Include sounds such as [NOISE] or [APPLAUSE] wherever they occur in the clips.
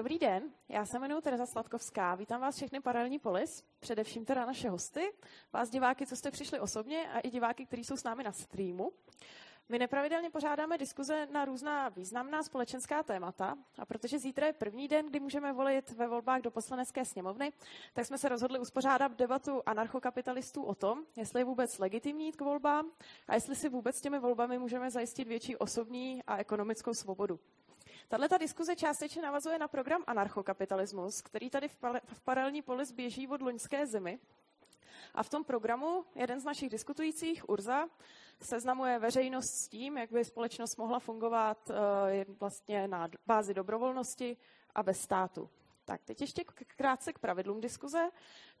Dobrý den, já se jmenuji Tereza Sladkovská, vítám vás všechny Paralelní polis, především teda naše hosty, vás diváky, co jste přišli osobně a i diváky, kteří jsou s námi na streamu. My nepravidelně pořádáme diskuze na různá významná společenská témata a protože zítra je první den, kdy můžeme volit ve volbách do poslanecké sněmovny, tak jsme se rozhodli uspořádat debatu anarchokapitalistů o tom, jestli je vůbec legitimní jít k volbám a jestli si vůbec těmi volbami můžeme zajistit větší osobní a ekonomickou svobodu. Tahle ta diskuze částečně navazuje na program Anarchokapitalismus, který tady v, v paralelní polis běží od loňské zimy. A v tom programu jeden z našich diskutujících, Urza, seznamuje veřejnost s tím, jak by společnost mohla fungovat uh, vlastně na bázi dobrovolnosti a bez státu. Tak teď ještě krátce k pravidlům diskuze.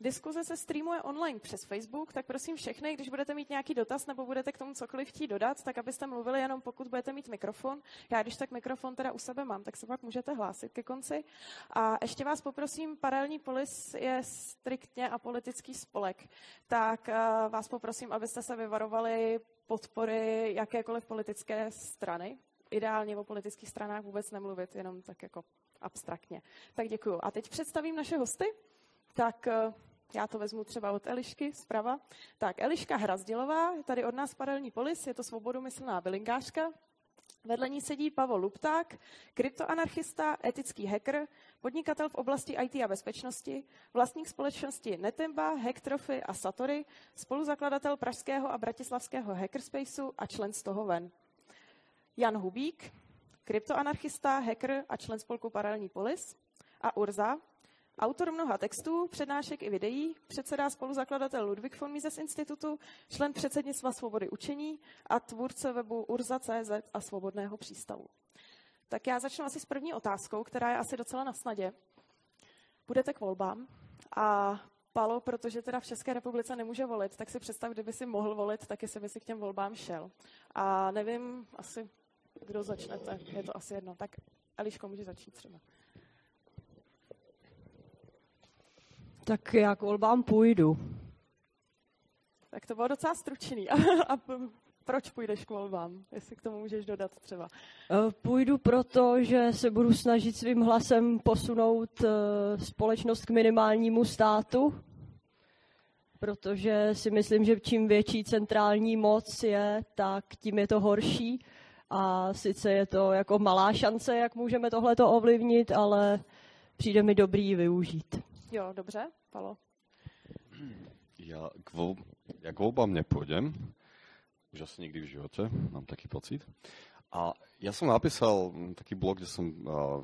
Diskuze se streamuje online přes Facebook, tak prosím všechny, když budete mít nějaký dotaz nebo budete k tomu cokoliv chtít dodat, tak abyste mluvili jenom pokud budete mít mikrofon. Já když tak mikrofon teda u sebe mám, tak se pak můžete hlásit ke konci. A ještě vás poprosím, paralelní polis je striktně a politický spolek, tak uh, vás poprosím, abyste se vyvarovali podpory jakékoliv politické strany. Ideálně o politických stranách vůbec nemluvit, jenom tak jako abstraktně. Tak děkuju. A teď představím naše hosty. Tak eh, já to vezmu třeba od Elišky zprava. Tak Eliška Hrazdilová, je tady od nás paralelní polis, je to svobodomyslná bylinkářka. Vedle ní sedí Pavel Lupták, kryptoanarchista, etický hacker, podnikatel v oblasti IT a bezpečnosti, vlastník společnosti Netemba, Hacktrophy a Satory, spoluzakladatel pražského a bratislavského hackerspaceu a člen z toho ven. Jan Hubík, kryptoanarchista, hacker a člen spolku Paralelní polis. A Urza, autor mnoha textů, přednášek i videí, předseda spoluzakladatel Ludwig von Mises institutu, člen předsednictva svobody učení a tvůrce webu Urza.cz a svobodného přístavu. Tak já začnu asi s první otázkou, která je asi docela na snadě. Budete k volbám a Palo, protože teda v České republice nemůže volit, tak si představ, kdyby si mohl volit, tak jestli by si k těm volbám šel. A nevím, asi kdo začnete, je to asi jedno. Tak Eliško, může začít třeba. Tak já k volbám půjdu. Tak to bylo docela stručný. [LAUGHS] a, proč půjdeš k volbám? Jestli k tomu můžeš dodat třeba. E, půjdu proto, že se budu snažit svým hlasem posunout e, společnost k minimálnímu státu, protože si myslím, že čím větší centrální moc je, tak tím je to horší. A sice je to jako malá šance, jak můžeme tohleto ovlivnit, ale přijde mi dobrý využít. Jo, dobře, Palo. Já k, vol, já k volbám nepůjdem, už asi nikdy v životě, mám taký pocit. A ja som napísal taký blog, kde som uh,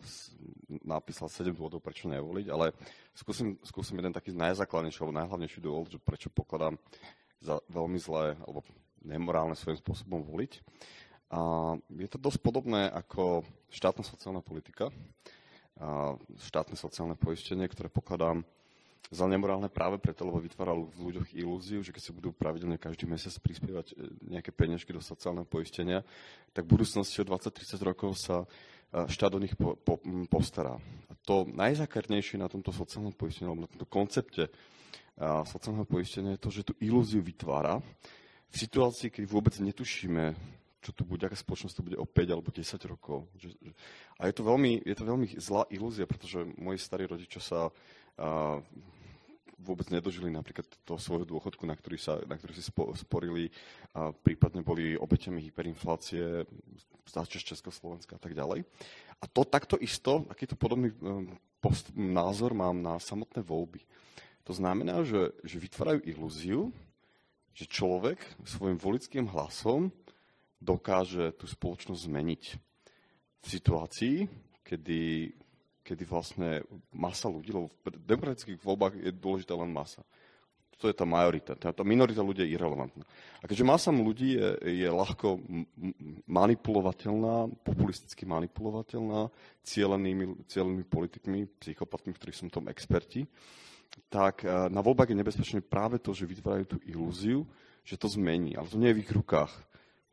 napísal 7 dôvodov, prečo nevoliť, ale skúsim, skúsim jeden taký najzákladnejší alebo najhlavnejší dôvod, že prečo pokladám za veľmi zlé alebo nemorálne svojím spôsobom voliť. A je to dosť podobné ako štátna sociálna politika, a štátne sociálne poistenie, ktoré pokladám za nemorálne práve preto, lebo vytváralo v ľuďoch ilúziu, že keď si budú pravidelne každý mesiac prispievať e, nejaké peniažky do sociálneho poistenia, tak v budúcnosti o 20-30 rokov sa e, štát o nich po, po, postará. A to najzákernejšie na tomto sociálnom poistení, alebo na tomto koncepte sociálneho poistenia je to, že tú ilúziu vytvára v situácii, keď vôbec netušíme, čo tu bude, aká spoločnosť to bude o 5 alebo 10 rokov. A je to veľmi, je to veľmi zlá ilúzia, pretože moji starí rodičia sa a, vôbec nedožili napríklad toho svojho dôchodku, na ktorý, sa, na ktorý si spo, sporili, a prípadne boli obeťami hyperinflácie, z Československa a tak ďalej. A to takto isto, takýto podobný um, post, názor mám na samotné voľby. To znamená, že, že vytvárajú ilúziu, že človek svojim volickým hlasom dokáže tú spoločnosť zmeniť v situácii, kedy, kedy vlastne masa ľudí, lebo v demokratických voľbách je dôležitá len masa. To je tá majorita. Tá, tá minorita ľudí je irrelevantná. A keďže masa ľudí je, je ľahko manipulovateľná, populisticky manipulovateľná cielenými, cielenými politikmi, psychopatmi, ktorí sú tom experti, tak eh, na voľbách je nebezpečné práve to, že vytvárajú tú ilúziu, že to zmení. Ale to nie je v ich rukách.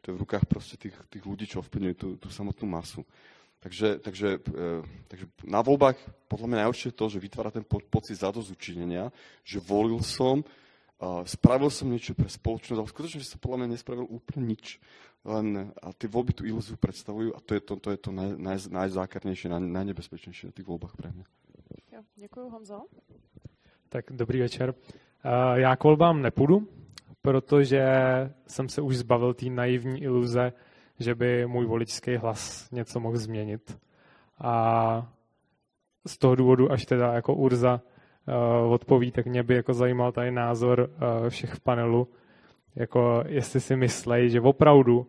To je v rukách prostě těch, těch lidí, čo ovplyvňují tu, tu samotnou masu. Takže, takže, e, takže na voľbách podľa mňa najhoršie je to, že vytvára ten po, pocit zadozučinenia, že volil som uh, spravil som niečo pre spoločnosť, ale skutočne som podľa mňa nespravil úplne nič. Len a ty voľby tú ilúziu predstavujú a to je to, to, je to naj, naj, najzákernejšie, naj, najnebezpečnejšie na tých voľbách pre mňa. Jo, děkuji, Honzo. Tak dobrý večer. Uh, já k volbám nepůjdu, protože jsem se už zbavil té naivní iluze, že by můj voličský hlas něco mohl změnit. A z toho důvodu, až teda jako Urza uh, odpoví, tak mě by jako zajímal tady názor uh, všech v panelu, jako jestli si myslej, že opravdu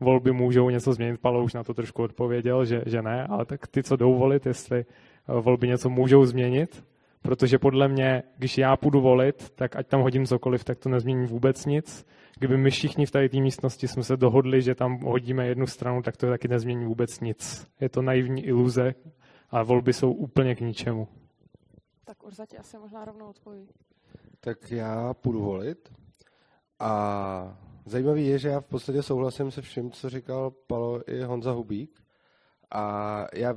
volby můžou něco změnit. Palo už na to trošku odpověděl, že, že ne, ale tak ty, co jdou volit, jestli uh, volby něco můžou změnit, protože podle mě, když já půjdu volit, tak ať tam hodím cokoliv, tak to nezmění vůbec nic. Kdyby my všichni v té místnosti jsme se dohodli, že tam hodíme jednu stranu, tak to taky nezmění vůbec nic. Je to naivní iluze a volby jsou úplně k ničemu. Tak Urza ti asi možná rovnou odpoví. Tak já půjdu volit a zajímavý je, že já v podstatě souhlasím se vším, co říkal Palo i Honza Hubík. A já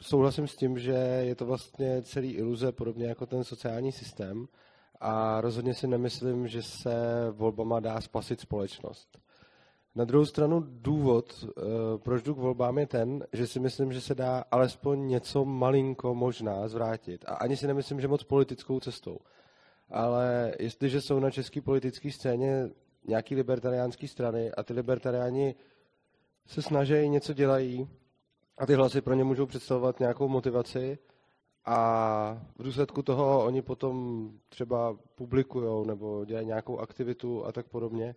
souhlasím s tím, že je to vlastně celý iluze, podobně jako ten sociální systém. A rozhodně si nemyslím, že se volbama dá spasit společnost. Na druhou stranu důvod, eh, proč jdu k volbám, je ten, že si myslím, že se dá alespoň něco malinko možná zvrátit. A ani si nemyslím, že moc politickou cestou. Ale jestliže jsou na české politické scéně nějaký libertariánské strany a ty libertariáni se snaží, něco dělají a ty hlasy pro ně můžou představovat nějakou motivaci a v důsledku toho oni potom třeba publikují nebo dělají nějakou aktivitu a tak podobně,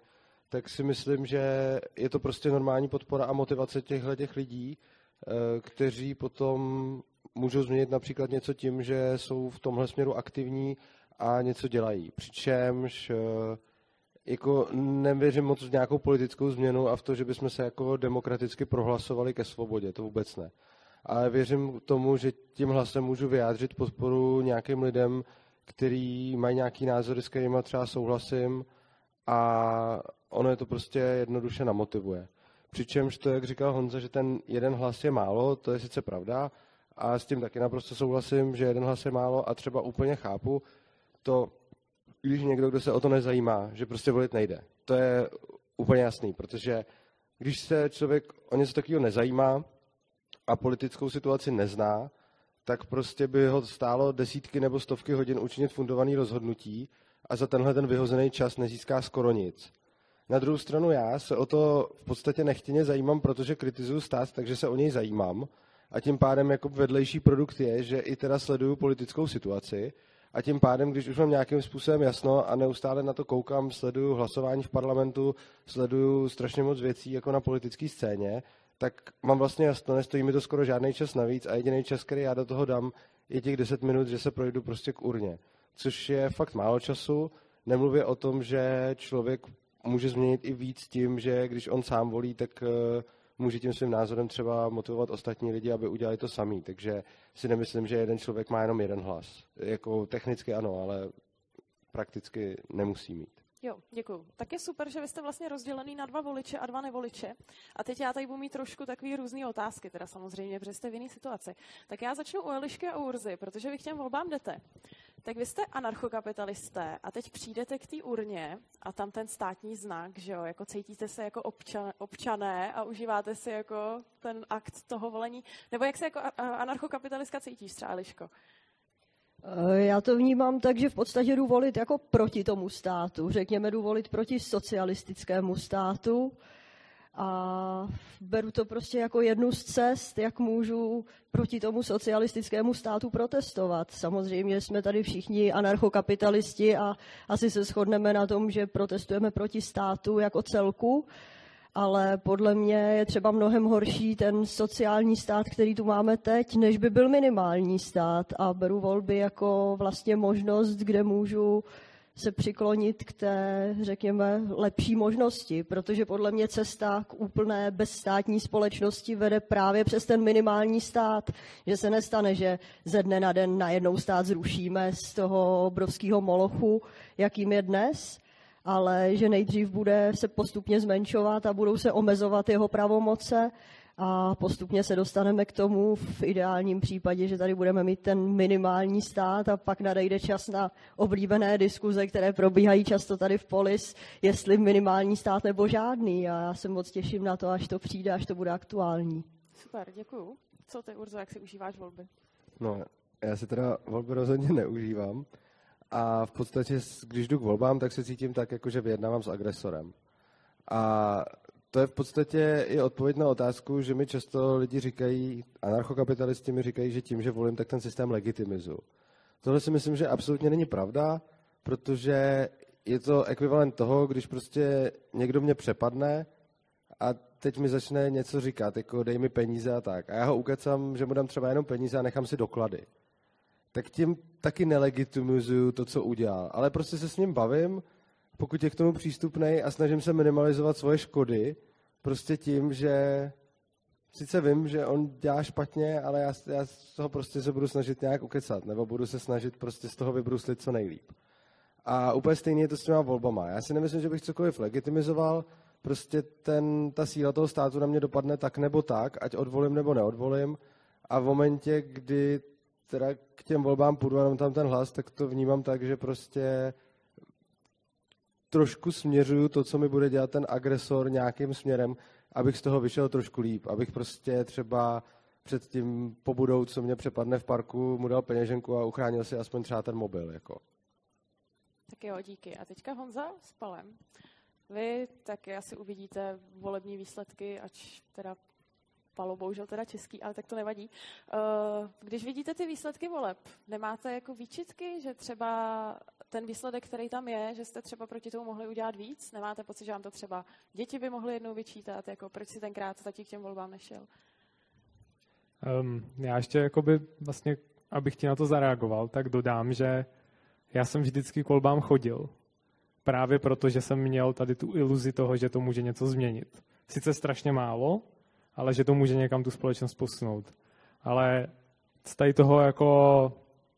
tak si myslím, že je to prostě normální podpora a motivace těchto těch lidí, eh, kteří potom můžou změnit například něco tím, že jsou v tomhle směru aktivní a něco dělají. Přičemž eh, jako nevěřím moc v nějakou politickou změnu a v to, že bychom se jako demokraticky prohlasovali ke svobodě, to vůbec ne. Ale věřím tomu, že tím hlasem můžu vyjádřit podporu nějakým lidem, který mají nějaký názory, s kterými třeba souhlasím a ono je to prostě jednoduše namotivuje. Přičemž to, jak říkal Honza, že ten jeden hlas je málo, to je sice pravda a s tím taky naprosto souhlasím, že jeden hlas je málo a třeba úplně chápu to, když někdo, kdo se o to nezajímá, že prostě volit nejde. To je úplně jasný, protože když se člověk o něco takového nezajímá a politickou situaci nezná, tak prostě by ho stálo desítky nebo stovky hodin učinit fundovaný rozhodnutí a za tenhle ten vyhozený čas nezíská skoro nic. Na druhou stranu já se o to v podstatě nechtěně zajímám, protože kritizuju stát, takže se o něj zajímám. A tím pádem jako vedlejší produkt je, že i teda sleduju politickou situaci a tím pádem, když už mám nějakým způsobem jasno a neustále na to koukám, sleduju hlasování v parlamentu, sleduju strašně moc věcí jako na politické scéně, tak mám vlastně jasno, nestojí mi to skoro žádný čas navíc a jediný čas, který já do toho dám, je těch 10 minut, že se projdu prostě k urně. Což je fakt málo času, nemluvě o tom, že člověk může změnit i víc tím, že když on sám volí, tak eh, může tím svým názorem třeba motivovat ostatní lidi, aby udělali to samý. Takže si nemyslím, že jeden člověk má jenom jeden hlas. Jako technicky ano, ale prakticky nemusí mít. Jo, děkuji. Tak je super, že vy jste vlastně rozdělený na dva voliče a dva nevoliče. A teď já tady budu mít trošku takové různé otázky, teda samozřejmě, protože jste v jiné situaci. Tak já začnu u Elišky a u Urzy, protože vy k těm volbám jdete. Tak vy jste anarchokapitalisté a teď přijdete k té urně a tam ten státní znak, že jo, jako cítíte se jako občan, občané a užíváte si jako ten akt toho volení. Nebo jak se jako anarchokapitalistka cítíš Eliško? Eh, já to vnímám tak, že v podstatě jdu volit jako proti tomu státu. Řekněme, jdu volit proti socialistickému státu a beru to prostě jako jednu z cest, jak můžu proti tomu socialistickému státu protestovat. Samozřejmě jsme tady všichni anarchokapitalisti a asi se shodneme na tom, že protestujeme proti státu jako celku, ale podle mě je třeba mnohem horší ten sociální stát, který tu máme teď, než by byl minimální stát a beru volby jako vlastně možnost, kde můžu se přiklonit k té, řekněme, lepší možnosti, protože podle mě cesta k úplné bezstátní společnosti vede právě přes ten minimální stát, že se nestane, že ze dne na den najednou stát zrušíme z toho obrovského molochu, jakým je dnes, ale že nejdřív bude se postupně zmenšovat a budou se omezovat jeho pravomoce a postupně se dostaneme k tomu v ideálním případě, že tady budeme mít ten minimální stát a pak nadejde čas na oblíbené diskuze, které probíhají často tady v Polis, jestli minimální stát nebo žádný. A já se moc těším na to, až to přijde, až to bude aktuální. Super, děkuju. Co ty, Urzo, jak si užíváš volby? No, já si teda volby rozhodně neužívám. A v podstatě, když jdu k volbám, tak se cítím tak, jako že vyjednávám s agresorem. A to je v podstatě i odpověď na otázku, že mi často lidi říkají, anarchokapitalisti mi říkají, že tím, že volím, tak ten systém legitimizu. Tohle si myslím, že absolutně není pravda, protože je to ekvivalent toho, když prostě někdo mě přepadne a teď mi začne něco říkat, jako dej mi peníze a tak. A já ho ukecám, že mu dám třeba jenom peníze a nechám si doklady. Tak tím taky nelegitimizuju to, co udělal. Ale prostě se s ním bavím, pokud je k tomu přístupný a snažím se minimalizovat svoje škody, prostě tím, že sice vím, že on dělá špatně, ale já, já z toho prostě se budu snažit nějak ukecat, nebo budu se snažit prostě z toho vybruslit co nejlíp. A úplně stejně je to s těma volbama. Já si nemyslím, že bych cokoliv legitimizoval, prostě ten, ta síla toho státu na mě dopadne tak nebo tak, ať odvolím nebo neodvolím. A v momentě, kdy teda k těm volbám půjdu a tam ten hlas, tak to vnímám tak, že prostě trošku směřuju to, co mi bude dělat ten agresor nějakým směrem, abych z toho vyšel trošku líp, abych prostě třeba před tím pobudou, co mě přepadne v parku, mu dal peněženku a uchránil si aspoň třeba ten mobil. Jako. Tak jo, díky. A teďka Honza s Palem. Vy taky asi uvidíte volební výsledky, ač teda Palo bohužel teda český, ale tak to nevadí. Eh, když vidíte ty výsledky voleb, nemáte jako výčitky, že třeba ten výsledek, který tam je, že jste třeba proti tomu mohli udělat víc? Nemáte pocit, že vám to třeba děti by mohly jednou vyčítat, jako proč si tenkrát tatík k těm volbám nešel? Um, já ještě jakoby vlastně, abych ti na to zareagoval, tak dodám, že já jsem vždycky k volbám chodil. Právě proto, že jsem měl tady tu iluzi toho, že to může něco změnit. Sice strašně málo, ale že to může někam tu společnost posunout. Ale z tady toho jako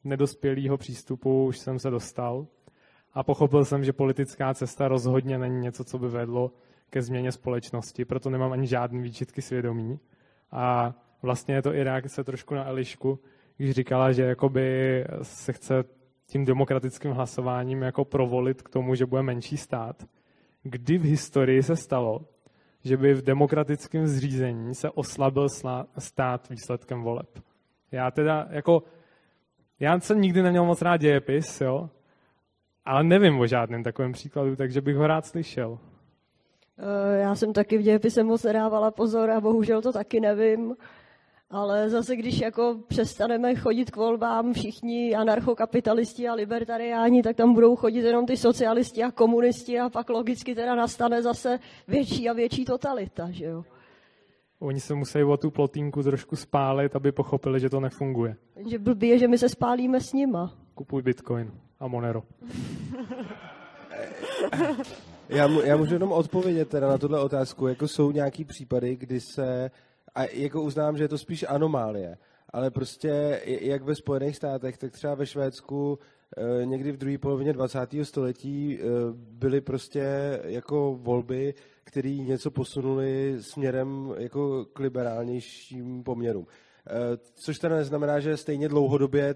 nedospělého přístupu už jsem se dostal a pochopil jsem, že politická cesta rozhodně není něco, co by vedlo ke změně společnosti, proto nemám ani žádný výčitky svědomí. A vlastně je to i reakce trošku na Elišku, když říkala, že jakoby se chce tím demokratickým hlasováním jako provolit k tomu, že bude menší stát. Kdy v historii se stalo, že by v demokratickém zřízení se oslabil stát výsledkem voleb. Já teda jako, já jsem nikdy neměl moc rád dějepis, jo, ale nevím o žádném takovém příkladu, takže bych ho rád slyšel. Eh, já jsem taky v dějepise moc nedávala pozor a bohužel to taky nevím. Ale zase, když jako přestaneme chodit k volbám všichni anarchokapitalisti a libertariáni, tak tam budou chodit jenom ty socialisti a komunisti a pak logicky teda nastane zase větší a větší totalita, že jo. Oni se musí o tu plotínku trošku spálit, aby pochopili, že to nefunguje. Že blbý je, že my se spálíme s nima. Kupuj Bitcoin a Monero. já, mu, já můžu jenom odpovědět teda na tuhle otázku. Jako jsou nějaký případy, kdy se a jako uznám, že je to spíš anomálie, ale prostě jak ve Spojených státech, tak třeba ve Švédsku eh, někdy v druhé polovině 20. století eh, byly prostě jako volby, které něco posunuli směrem jako k liberálnějším poměrům. Eh, což teda neznamená, že stejně dlouhodobě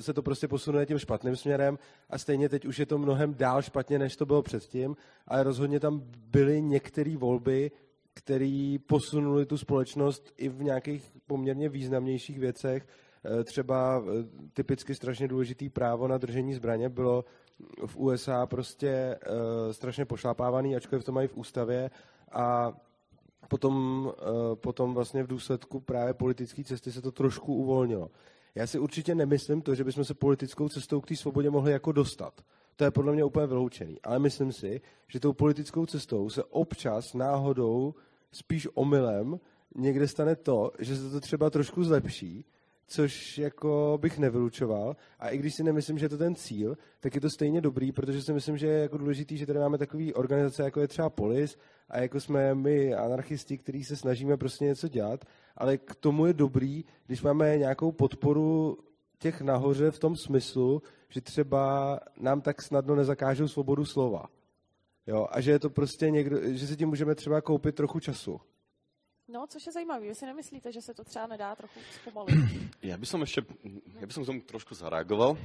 se to prostě posunuje tím špatným směrem a stejně teď už je to mnohem dál špatně, než to bylo předtím, ale rozhodně tam byly některé volby, který posunuli tu společnost i v nějakých poměrně významnějších věcech. Eh, třeba eh, typicky strašně důležitý právo na držení zbraně bylo v USA prostě eh, strašně pošlapávaný, ačkoliv to mají v ústavě a potom, potom vlastně v důsledku právě politické cesty se to trošku uvolnilo. Já si určitě nemyslím to, že bychom se politickou cestou k té svobodě mohli jako dostat. To je podle mě úplně vyloučený. Ale myslím si, že tou politickou cestou se občas náhodou, spíš omylem, někde stane to, že se to třeba trošku zlepší, což jako bych nevylučoval. A i když si nemyslím, že je to ten cíl, tak je to stejně dobrý, protože si myslím, že je jako důležitý, že tady máme takové organizace, jako je třeba Polis a jako jsme my anarchisti, kteří se snažíme prostě něco dělat, ale k tomu je dobrý, když máme nějakou podporu těch nahoře v tom smyslu, že třeba nám tak snadno nezakážou svobodu slova. Jo, a že je to prostě někdo, že si tím můžeme třeba koupit trochu času. No, což je zajímavé. Vy si nemyslíte, že se to třeba nedá trochu zpomalit? [CLEARS THROAT] Ja by som ešte, ja by som k tomu trošku zareagoval.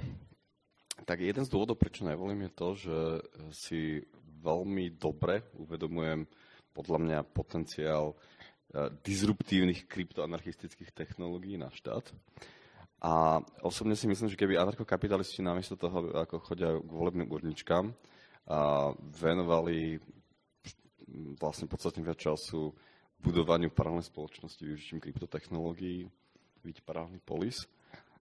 Tak jeden z dôvodov, prečo nevolím, je to, že si veľmi dobre uvedomujem podľa mňa potenciál eh, disruptívnych kryptoanarchistických technológií na štát. A osobne si myslím, že keby anarchokapitalisti namiesto toho, ako chodia k volebným urničkám, a venovali vlastne podstatne viac času budovaniu paralelnej spoločnosti využitím kryptotechnológií, byť paralelný polis,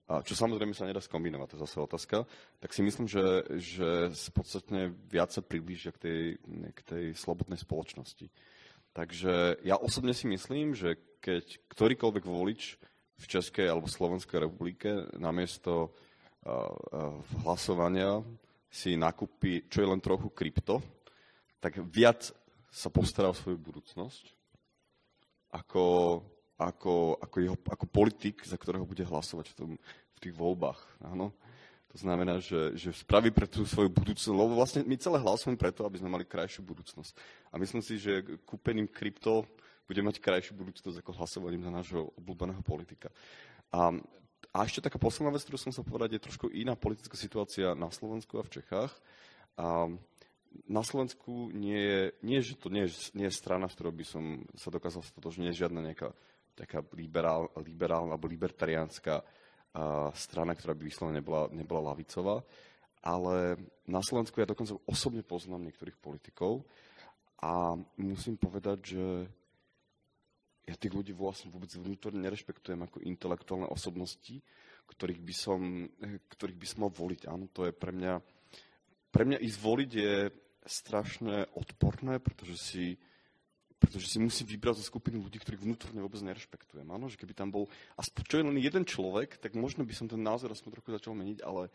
a čo samozrejme sa nedá skombinovať, to je zase otázka, tak si myslím, že, že podstatne viac sa priblížia k tej, k tej slobodnej spoločnosti. Takže ja osobne si myslím, že keď ktorýkoľvek volič v Českej alebo Slovenskej republike namiesto uh, uh, hlasovania si nakúpi, čo je len trochu krypto, tak viac sa postará o svoju budúcnosť ako, ako, ako, jeho, ako politik, za ktorého bude hlasovať v, tom, v tých voľbách. Áno? To znamená, že, že spraví pre tú svoju budúcnosť, lebo vlastne my celé hlasujeme preto, aby sme mali krajšiu budúcnosť. A myslím si, že kúpením krypto budeme mať krajšiu budúcnosť ako hlasovaním za nášho obľúbeného politika. A, a ešte taká posledná vec, ktorú som sa povedať, je trošku iná politická situácia na Slovensku a v Čechách. A na Slovensku nie je, nie, že to nie nie je strana, v ktorou by som sa dokázal stotožniť, žiadna nejaká taká liberál, liberálna alebo libertariánska uh, strana, ktorá by vyslovene nebola, nebola lavicová. Ale na Slovensku ja dokonca osobne poznám niektorých politikov a musím povedať, že ja tých ľudí vlastne vôbec vnútorne nerešpektujem ako intelektuálne osobnosti, ktorých by som, ktorých by som mal voliť. Áno, to je pre mňa, pre mňa ísť voliť je strašne odporné, pretože si, pretože si musím vybrať zo skupiny ľudí, ktorých vnútorne vôbec nerešpektujem. Áno, že keby tam bol, aspoň čo je len jeden človek, tak možno by som ten názor aspoň trochu začal meniť, ale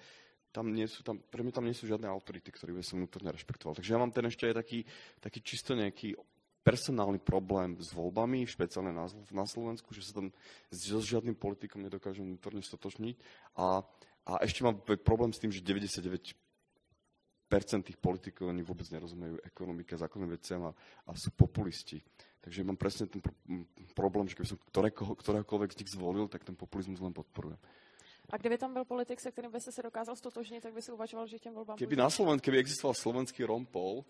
tam nie sú, tam, pre mňa tam nie sú žiadne autority, ktoré by som vnútorne rešpektoval. Takže ja mám ten ešte aj taký, taký čisto nejaký personálny problém s voľbami, špeciálne na, na Slovensku, že sa tam so žiadnym politikom nedokážem vnútorne stotočniť. A, a ešte mám problém s tým, že 99 tých politikov oni vôbec nerozumejú ekonomike, zákonným veciam a, a sú populisti. Takže mám presne ten pro, problém, že keby som ktorého, ktoréhokoľvek z nich zvolil, tak ten populizmus len podporujem. A kdyby tam byl politik, se kterým by se se dokázal stotožnit, tak by si uvažoval, že těm volbám... Keby na Slovensku, keby existoval slovenský rompol,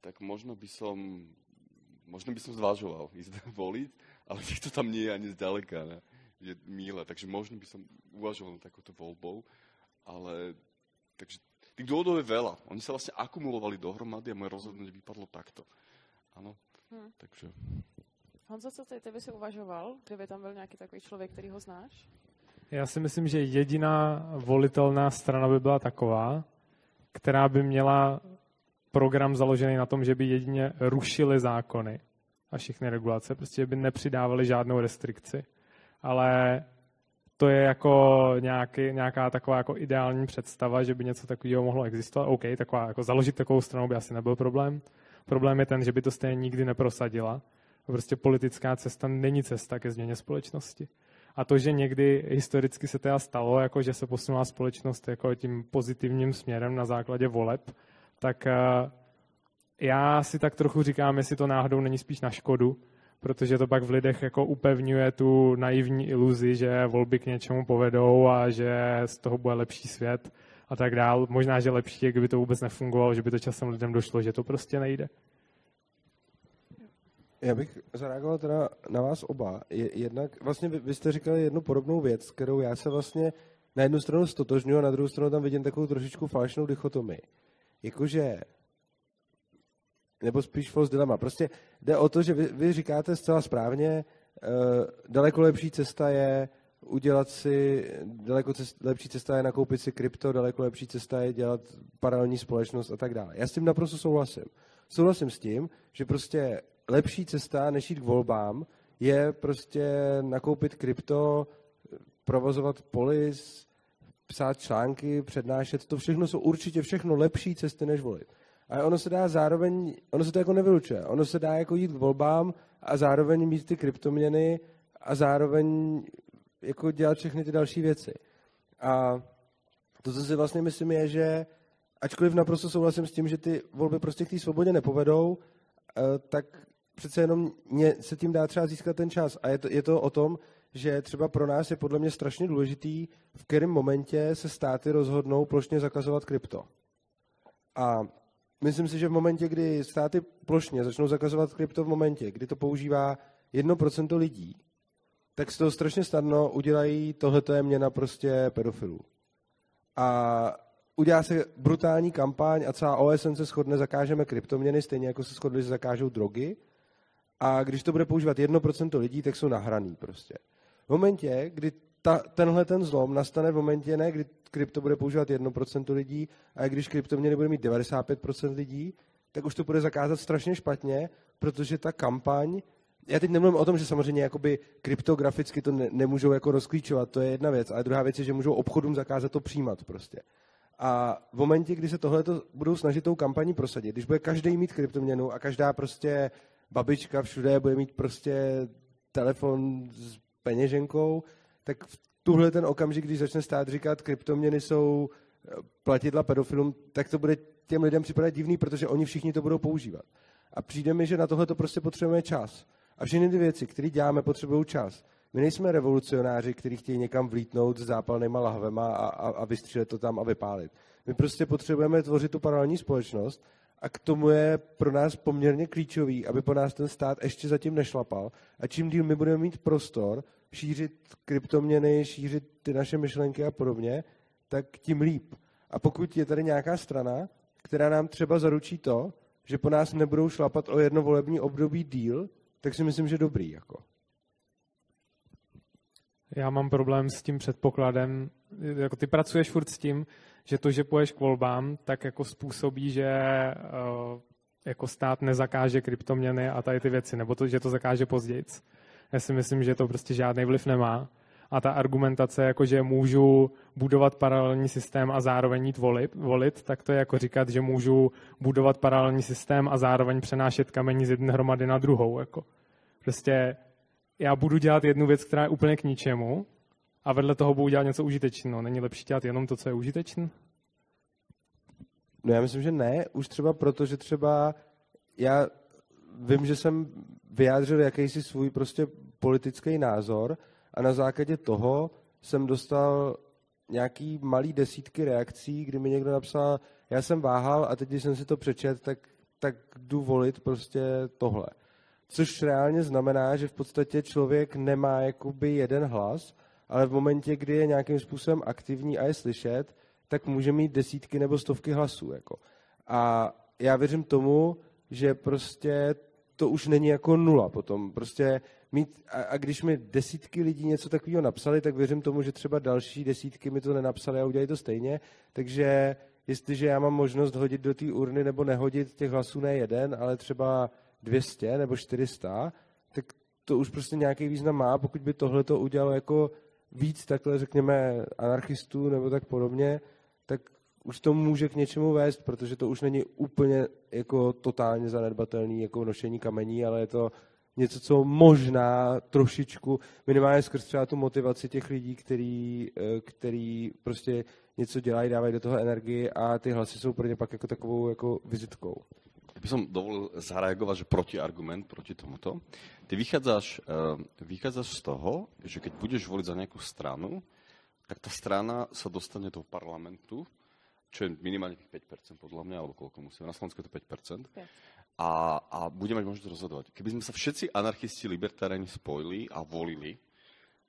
tak možno by som, možno by som zvažoval ísť [LAUGHS] voliť, ale [LAUGHS] to tam nie je ani zďaleka, ne? je míle, takže možno by som uvažoval na takúto voľbou, ale takže Tých dôvodov je veľa. Oni sa vlastne akumulovali dohromady a moje rozhodnutie vypadlo takto. Áno, hmm. takže... Honzo, co ty, ty by si uvažoval, kdyby tam byl nějaký takový člověk, který ho znáš? Já si myslím, že jediná volitelná strana by byla taková, která by měla program založený na tom, že by jedině rušili zákony a všechny regulace, prostě by nepřidávali žádnou restrikci, ale to je jako nějaký, nějaká taková jako ideální představa, že by něco takového mohlo existovat. OK, taková, jako založit takovou stranu by asi nebyl problém. Problém je ten, že by to stejně nikdy neprosadila. Prostě politická cesta není cesta ke změně společnosti. A to, že někdy historicky se teda stalo, jako že se posunula společnost jako tím pozitivním směrem na základě voleb, tak eh, já si tak trochu říkám, jestli to náhodou není spíš na škodu, protože to pak v lidech jako upevňuje tu naivní iluzi, že volby k něčemu povedou a že z toho bude lepší svět a tak dál. Možná, že lepší je, kdyby to vůbec nefungovalo, že by to časem lidem došlo, že to prostě nejde. Já bych zareagoval teda na vás oba. Jednak, vlastně vy, jste říkali jednu podobnou věc, kterou já se vlastně na jednu stranu stotožňuji a na druhou stranu tam vidím takovou trošičku falešnou dichotomii. Jakože nebo spíš false dilema. Prostě jde o to, že vy, vy říkáte zcela správně, uh, daleko lepší cesta je udělat si, daleko cest, lepší cesta je nakoupit si krypto, daleko lepší cesta je dělat paralelní společnost a tak dále. Já s tím naprosto souhlasím. Souhlasím s tím, že prostě lepší cesta, než jít k volbám, je prostě nakoupit krypto, provozovat polis, psát články, přednášet. To všechno jsou určitě všechno lepší cesty, než volit. Ale ono se dá zároveň, ono se to jako nevylučuje. Ono se dá jako jít k volbám a zároveň mít ty kryptoměny a zároveň jako dělat všechny ty další věci. A to, co si vlastně myslím, je, že ačkoliv naprosto souhlasím s tím, že ty volby prostě k té svobodě nepovedou, eh, tak přece jenom mě, se tím dá třeba získat ten čas. A je to, je to o tom, že třeba pro nás je podle mě strašně důležitý, v kterém momentě se státy rozhodnou plošně zakazovat krypto. A myslím si, že v momentě, kdy státy plošně začnou zakazovat krypto v momentě, kdy to používá 1% lidí, tak z toho strašně snadno udělají, tohleto je měna prostě pedofilů. A udělá se brutální kampaň a celá OSN se shodne, zakážeme kryptoměny, stejně jako se shodli, že zakážou drogy. A když to bude používat 1% lidí, tak jsou nahraný prostě. V momentě, kdy ta, tenhle ten zlom nastane v momentě, ne kdy krypto bude používat 1% lidí, a když kryptoměny bude mít 95% lidí, tak už to bude zakázat strašně špatně, protože ta kampaň já teď nemluvím o tom, že samozřejmě jakoby kryptograficky to ne, nemůžou jako rozklíčovat, to je jedna věc, ale druhá věc je, že můžou obchodům zakázat to přijímat prostě. A v momentě, kdy se tohle budou snažit tou kampaní prosadit, když bude každý mít kryptoměnu a každá prostě babička všude bude mít prostě telefon s peněženkou, tak v tuhle ten okamžik, když začne stát říkat, kryptoměny jsou eh, platidla pedofilům, tak to bude těm lidem připadat divný, protože oni všichni to budou používat. A přijde mi, že na tohle to prostě potřebujeme čas. A všechny ty věci, které děláme, potřebují čas. My nejsme revolucionáři, kteří chtějí někam vlítnout s zápalnýma lahvema a, a, a vystřílet to tam a vypálit. My prostě potřebujeme tvořit tu paralelní společnost a k tomu je pro nás poměrně klíčový, aby po nás ten stát ještě zatím nešlapal. A čím díl my budeme mít prostor šířit kryptoměny, šířit ty naše myšlenky a podobně, tak tím líp. A pokud je tady nějaká strana, která nám třeba zaručí to, že po nás nebudou šlapat o jedno volební období díl, tak si myslím, že dobrý. Jako. Já mám problém s tím předpokladem, jako ty pracuješ furt s tím, že to, že poješ k volbám, tak jako způsobí, že uh, jako stát nezakáže kryptoměny a tady ty věci, nebo to, že to zakáže později. Já si myslím, že to prostě žádný vliv nemá. A ta argumentace, jako že můžu budovat paralelní systém a zároveň jít volit, volit, tak to je jako říkat, že můžu budovat paralelní systém a zároveň přenášet kamení z jedné hromady na druhou. Jako. Prostě já budu dělat jednu věc, která je úplně k ničemu a vedle toho budu dělat něco užitečného. Není lepší dělat jenom to, co je užitečné? No já myslím, že ne. Už třeba proto, že třeba já vím, že jsem vyjádřil jakýsi svůj prostě politický názor a na základě toho jsem dostal nějaký malý desítky reakcí, kdy mi někdo napsal, já jsem váhal a teď, když jsem si to přečet, tak, tak jdu volit prostě tohle. Což reálně znamená, že v podstatě člověk nemá jakoby jeden hlas, ale v momentě, kdy je nějakým způsobem aktivní a je slyšet, tak může mít desítky nebo stovky hlasů. Jako. A já věřím tomu, že prostě to už není jako nula potom. Prostě mít, a, a když mi desítky lidí něco takového napsali, tak věřím tomu, že třeba další desítky mi to nenapsali a udělají to stejně. Takže jestliže já mám možnost hodit do té urny nebo nehodit těch hlasů ne jeden, ale třeba 200 nebo 400, tak to už prostě nějaký význam má, pokud by tohle to udělalo jako víc takhle, řekněme, anarchistů nebo tak podobně, tak už to může k něčemu vést, protože to už není úplně jako totálně zanedbatelný jako nošení kamení, ale je to něco, co možná trošičku, minimálně skrz třeba tu motivaci těch lidí, který, eh, který prostě něco dělají, dávají do toho energii a ty hlasy jsou pro ně pak jako takovou jako vizitkou. By som dovolil zareagovať, že protiargument proti tomuto. Ty vychádzaš, uh, vychádzaš z toho, že keď budeš voliť za nejakú stranu, tak tá strana sa dostane do parlamentu, čo je minimálne 5% podľa mňa, alebo koľko musíme. Na Slovensku je to 5%. A, a bude mať možnosť rozhodovať. Keby sme sa všetci anarchisti, libertáriani spojili a volili,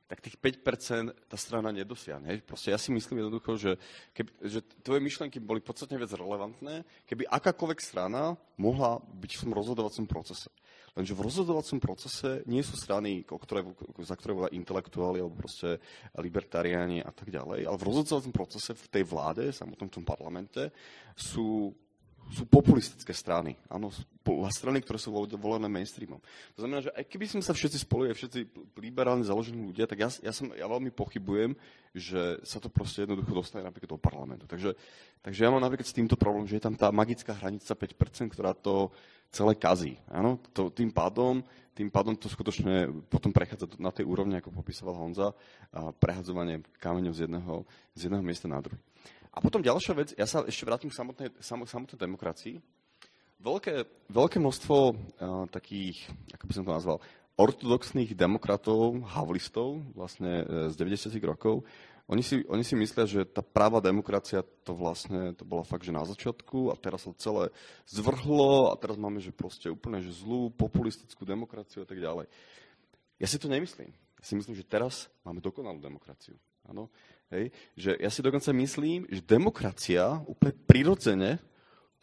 tak tých 5% tá strana nedosiahne. Proste ja si myslím jednoducho, že, keby, že tvoje myšlenky boli podstatne viac relevantné, keby akákoľvek strana mohla byť v tom rozhodovacom procese. Lenže v rozhodovacom procese nie sú strany, o ktoré, za ktoré volá intelektuáli alebo proste libertariáni a tak ďalej, ale v rozhodovacom procese v tej vláde, samotnom tom parlamente, sú sú populistické strany. Áno, strany, ktoré sú volené mainstreamom. To znamená, že aj keby sme sa všetci aj všetci liberálne založení ľudia, tak ja, ja, som, ja veľmi pochybujem, že sa to proste jednoducho dostane napríklad do parlamentu. Takže, takže ja mám napríklad s týmto problém, že je tam tá magická hranica 5%, ktorá to celé kazí. Áno, to, tým pádom tým pádom to skutočne potom prechádza na tej úrovni, ako popisoval Honza, a prehadzovanie kameňov z jedného, z jedného miesta na druhý. A potom ďalšia vec, ja sa ešte vrátim k samotnej, samotnej demokracii. Veľké, veľké množstvo uh, takých, ako by som to nazval, ortodoxných demokratov, havlistov vlastne z 90. rokov, oni si, oni si myslia, že tá práva demokracia to vlastne, to bola fakt, že na začiatku a teraz sa celé zvrhlo a teraz máme, že proste úplne že zlú populistickú demokraciu a tak ďalej. Ja si to nemyslím. Ja si myslím, že teraz máme dokonalú demokraciu. Áno? Hej? Že ja si dokonca myslím, že demokracia úplne prirodzene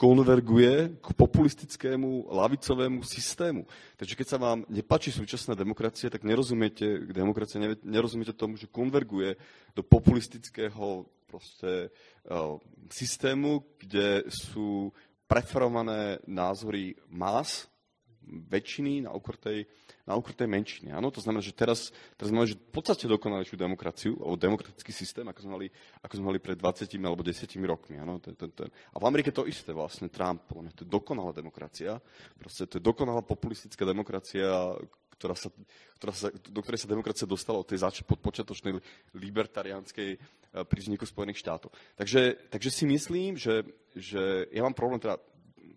konverguje k populistickému lavicovému systému. Takže keď sa vám nepačí súčasná demokracia, tak nerozumiete demokracie, nerozumiete tomu, že konverguje do populistického proste, uh, systému, kde sú preferované názory más, väčšiny na úkor tej, na úkor tej menšiny. Áno? To znamená, že teraz, teraz máme že v podstate dokonalejšiu demokraciu, alebo demokratický systém, ako sme mali, ako sme mali pred 20 alebo 10 rokmi. Áno? Ten, ten, ten. A v Amerike to isté vlastne, Trump, podľa mňa to je dokonalá demokracia, proste to je dokonalá populistická demokracia, ktorá sa, ktorá sa, do ktorej sa demokracia dostala od tej zač- podpočiatočnej libertariánskej eh, prízniku Spojených štátov. Takže, takže si myslím, že, že ja mám problém teda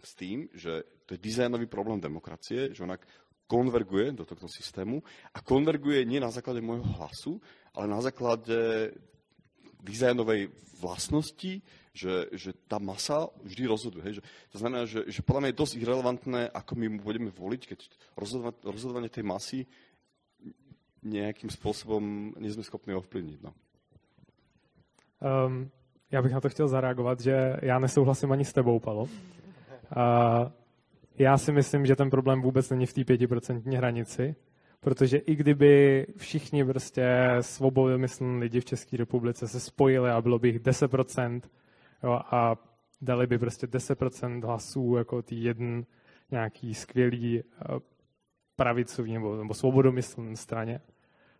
s tým, že to je dizajnový problém demokracie, že ona konverguje do tohto systému a konverguje nie na základe môjho hlasu, ale na základe dizajnovej vlastnosti, že, že tá masa vždy rozhoduje. Že, to znamená, že, že podľa mňa je dosť irrelevantné, ako my budeme voliť, keď rozhodovanie, rozhodovanie tej masy nejakým spôsobom nie sme schopni ovplyvniť. No. Um, já bych na to chtěl zareagovat, že já nesouhlasím ani s tebou, Palo. A já si myslím, že ten problém vůbec není v té pětiprocentní hranici, protože i kdyby všichni prostě svobodomyslní lidi v České republice se spojili a bylo by jich 10% jo, a dali by prostě 10% hlasů jako ty jeden nějaký skvělý eh, pravicový nebo, nebo svobodomyslný straně,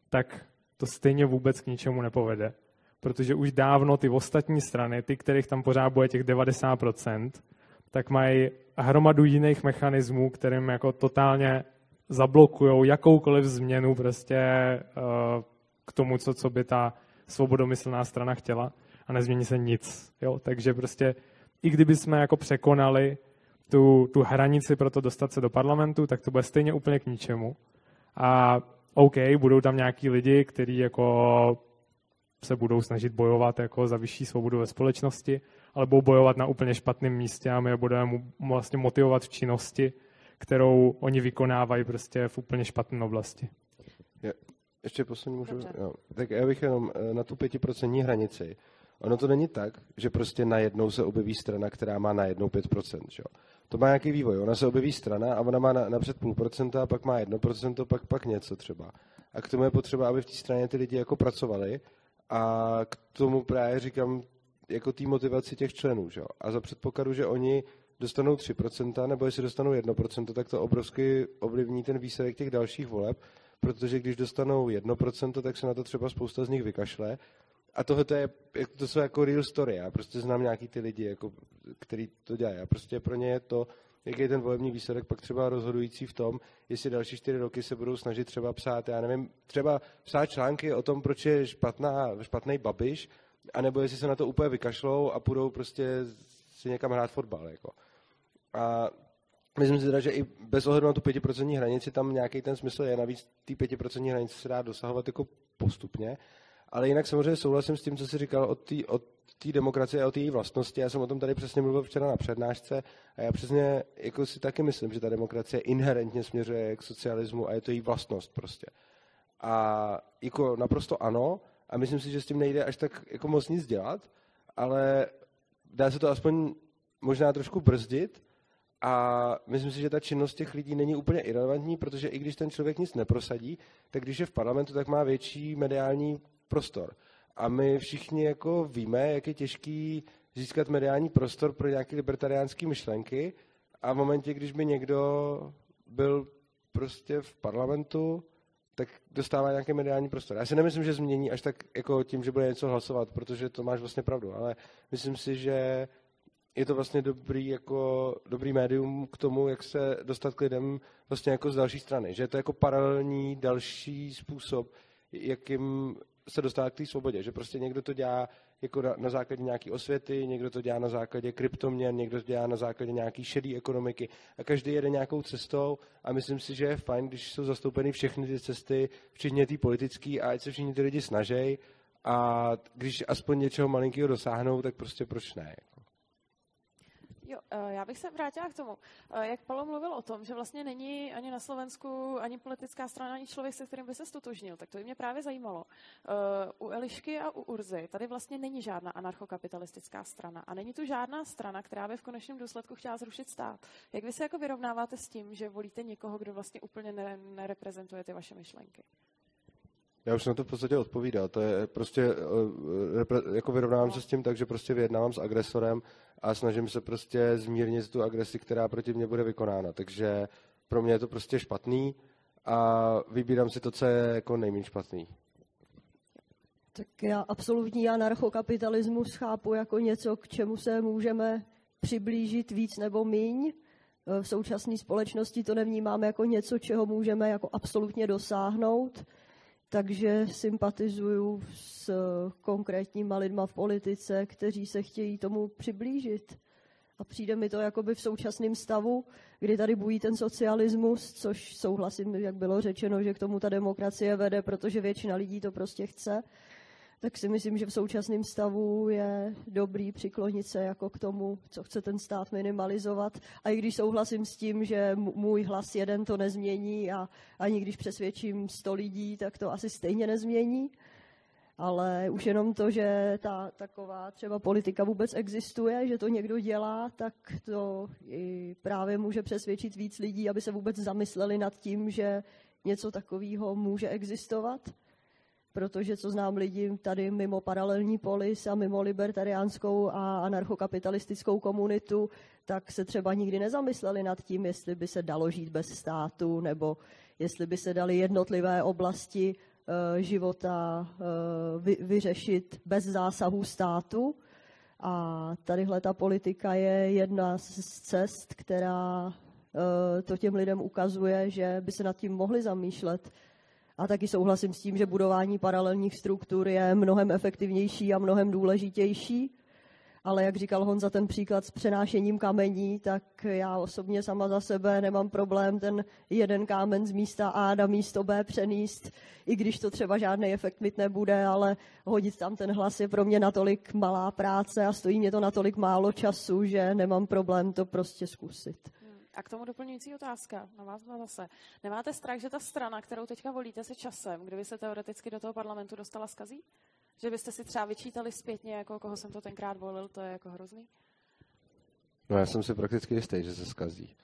tak to stejně vůbec k ničemu nepovede. Protože už dávno ty ostatní strany, ty, kterých tam pořád bude těch 90%, tak mají hromadu jiných mechanismů, kterým jako totálně zablokují jakoukoliv změnu prostě uh, k tomu, co, co by ta svobodomyslná strana chtěla a nezmění se nic. Jo? Takže prostě i kdyby jsme jako překonali tu, tu hranici pro to dostat se do parlamentu, tak to bude stejně úplně k ničemu. A OK, budou tam nějaký lidi, kteří jako se budou snažit bojovat jako za vyšší svobodu ve společnosti, ale budou bojovat na úplně špatném místě a my je budeme mu vlastně motivovat v činnosti, kterou oni vykonávají prostě v úplně špatné oblasti. Je, ještě poslední můžu? Jo. Tak já bych jenom eh, na tu pětiprocentní hranici. Ono to není tak, že prostě najednou se objeví strana, která má najednou 5%. Že? To má nějaký vývoj. Ona se objeví strana a ona má na, napřed půl procenta, pak má jedno procento, pak, pak něco třeba. A k tomu je potřeba, aby v té straně ty lidi jako pracovali a k tomu právě říkám jako té motivaci těch členů. Že? A za předpokladu, že oni dostanou 3%, nebo jestli dostanou 1%, tak to obrovsky ovlivní ten výsledek těch dalších voleb, protože když dostanou 1%, tak se na to třeba spousta z nich vykašle. A tohle to, je, to jsou jako real story. Já prostě znám nějaký ty lidi, jako, který to dělají. A prostě pro ně je to, jaký je ten volební výsledek, pak třeba rozhodující v tom, jestli další čtyři roky se budou snažit třeba psát, já nevím, třeba psát články o tom, proč je špatná, špatný babiš, anebo jestli se na to úplně vykašlou a půjdou prostě si někam hrát fotbal. Jako. A myslím si teda, že i bez ohledu na tu pětiprocentní hranici tam nějaký ten smysl je. Navíc ty pětiprocentní hranice se dá dosahovat jako postupně. Ale jinak samozřejmě souhlasím s tím, co jsi říkal o té o tý demokracie a o té její vlastnosti. Já jsem o tom tady přesně mluvil včera na přednášce a já přesně jako si taky myslím, že ta demokracie inherentně směřuje k socialismu a je to její vlastnost prostě. A jako naprosto ano, a myslím si, že s tím nejde až tak jako moc nic dělat, ale dá se to aspoň možná trošku brzdit a myslím si, že ta činnost těch lidí není úplně irrelevantní, protože i když ten člověk nic neprosadí, tak když je v parlamentu, tak má větší mediální prostor. A my všichni jako víme, jak je těžký získat mediální prostor pro nějaké libertariánské myšlenky a v momentě, když by někdo byl prostě v parlamentu, tak dostává nějaký mediální prostor. Já si nemyslím, že změní až tak jako tím, že bude něco hlasovat, protože to máš vlastně pravdu, ale myslím si, že je to vlastně dobrý, jako, dobrý médium k tomu, jak se dostat k lidem vlastně jako z další strany. Že je to jako paralelní další způsob, jakým se dostává k té svobodě. Že prostě někdo to dělá jako na, základě nějaké osvěty, někdo to dělá na základě kryptoměn, někdo to dělá na základě nějaké šedé ekonomiky a každý jede nějakou cestou a myslím si, že je fajn, když jsou zastoupeny všechny ty cesty, včetně té politické a ať se všichni ty lidi snaží a když aspoň něčeho malinkého dosáhnou, tak prostě proč ne? Jako. Jo, eh, já bych se vrátila k tomu, eh, jak Paolo mluvil o tom, že vlastně není ani na Slovensku ani politická strana, ani člověk, se kterým by se stotožnil. Tak to by mě právě zajímalo. Eh, u Elišky a u Urzy tady vlastně není žádná anarchokapitalistická strana a není tu žádná strana, která by v konečném důsledku chtěla zrušit stát. Jak vy se jako vyrovnáváte s tím, že volíte někoho, kdo vlastně úplně nereprezentuje ty vaše myšlenky? Já už na to v podstatě odpovídal. To je prostě, jako vyrovnávám se s tím tak, že prostě vyjednávám s agresorem a snažím se prostě zmírnit tu agresi, která proti mně bude vykonána. Takže pro mě je to prostě špatný a vybírám si to, co je jako nejméně špatný. Tak já absolutní anarchokapitalismus chápu jako něco, k čemu se můžeme přiblížit víc nebo míň. V současné společnosti to nevnímám jako něco, čeho můžeme jako absolutně dosáhnout takže sympatizuju s konkrétníma lidma v politice, kteří se chtějí tomu přiblížit. A přijde mi to jakoby v současném stavu, kdy tady bují ten socialismus, což souhlasím, jak bylo řečeno, že k tomu ta demokracie vede, protože většina lidí to prostě chce tak si myslím, že v současném stavu je dobrý přiklonit se jako k tomu, co chce ten stát minimalizovat. A i když souhlasím s tím, že můj hlas jeden to nezmění a ani když přesvědčím sto lidí, tak to asi stejně nezmění. Ale už jenom to, že ta taková třeba politika vůbec existuje, že to někdo dělá, tak to i právě může přesvědčit víc lidí, aby se vůbec zamysleli nad tím, že něco takového může existovat protože co znám lidi tady mimo paralelní polis a mimo libertariánskou a anarchokapitalistickou komunitu, tak se třeba nikdy nezamysleli nad tím, jestli by se dalo žít bez státu, nebo jestli by se daly jednotlivé oblasti uh, života uh, vy, vyřešit bez zásahu státu. A tadyhle ta politika je jedna z cest, která uh, to těm lidem ukazuje, že by se nad tím mohli zamýšlet a taky souhlasím s tím, že budování paralelních struktur je mnohem efektivnější a mnohem důležitější. Ale jak říkal Honza, ten příklad s přenášením kamení, tak já osobně sama za sebe nemám problém ten jeden kámen z místa A na místo B přenést, i když to třeba žádný efekt mít nebude, ale hodit tam ten hlas je pro mě natolik malá práce a stojí mě to natolik málo času, že nemám problém to prostě zkusit. A k tomu doplňující otázka na vás dva zase. Nemáte strach, že ta strana, kterou teďka volíte, se časem, kdyby se teoreticky do toho parlamentu dostala, skazí? Že byste si třeba vyčítali zpětně, jako koho jsem to tenkrát volil, to je jako hrozný? No já jsem si prakticky jistý, že se skazí.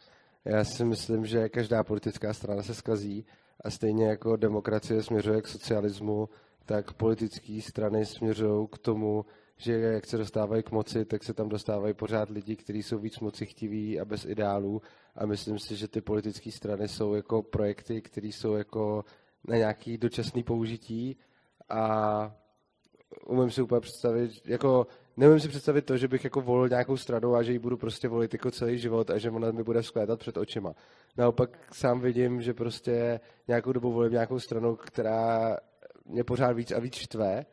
Já si myslím, že každá politická strana se skazí a stejně jako demokracie směřuje k socialismu, tak politické strany směřují k tomu, že jak se dostávají k moci, tak se tam dostávají pořád lidi, kteří jsou víc moci chtiví a bez ideálů. A myslím si, že ty politické strany jsou jako projekty, které jsou jako na nějaký dočasný použití. A umím si úplně představit, jako neumím si představit to, že bych jako volil nějakou stranu a že ji budu prostě volit jako celý život a že ona mi bude sklétat před očima. Naopak sám vidím, že prostě nějakou dobu volím nějakou stranu, která mě pořád víc a víc štve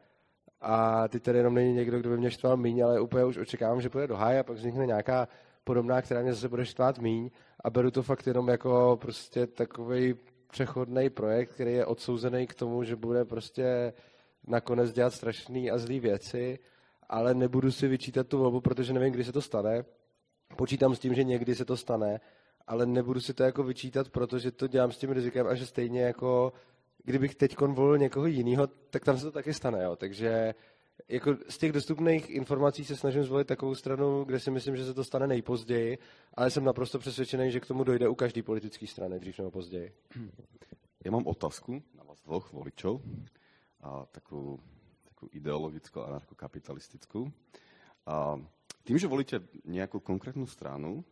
a teď tady jenom není někdo, kdo by mě štval míň, ale úplně už očekávám, že půjde do háje a pak vznikne nějaká podobná, která mě zase bude štvát míň a beru to fakt jenom jako prostě takový přechodný projekt, který je odsouzený k tomu, že bude prostě nakonec dělat strašné a zlé věci, ale nebudu si vyčítat tu volbu, protože nevím, kdy se to stane. Počítám s tím, že někdy se to stane, ale nebudu si to jako vyčítat, protože to dělám s tím rizikem a že stejně jako kdybych teď volil někoho jiného, tak tam se to taky stane. Jo. Takže jako z těch dostupných informací se snažím zvolit takovou stranu, kde si myslím, že se to stane nejpozději, ale jsem naprosto přesvědčený, že k tomu dojde u každé politické strany, dřív nebo později. [CLEARS THROAT] Já mám otázku na vás dvoch voličov, a takovou, takovou ideologickou anarchokapitalistickou. A tým, že volíte nějakou konkrétnu stranu,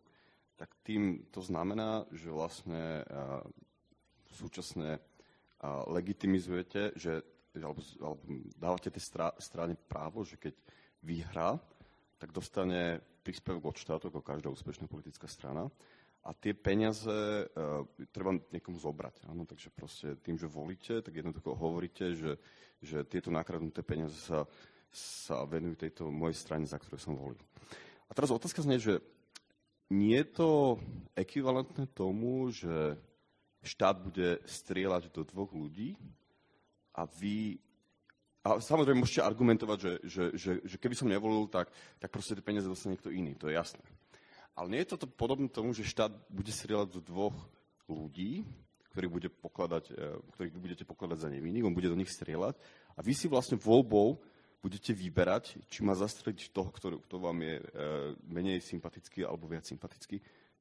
tak tým to znamená, že vlastně súčasné legitimizujete, že, alebo, alebo dávate tej strane právo, že keď vyhrá, tak dostane príspevok od štátu, ako každá úspešná politická strana. A tie peniaze uh, treba niekomu zobrať. Áno? Takže proste tým, že volíte, tak jednoducho hovoríte, že, že tieto nakradnuté peniaze sa sa venujú tejto mojej strane, za ktorú som volil. A teraz otázka znie, že nie je to ekvivalentné tomu, že štát bude strieľať do dvoch ľudí a vy a samozrejme môžete argumentovať, že, že, že, že keby som nevolil, tak, tak proste tie peniaze dostane niekto iný, to je jasné. Ale nie je toto podobné tomu, že štát bude strieľať do dvoch ľudí, ktorých, bude pokladať, e, ktorých vy budete pokladať za nevinných, on bude do nich strieľať a vy si vlastne voľbou budete vyberať, či má zastreliť toho, kto, kto vám je e, menej sympatický alebo viac sympatický.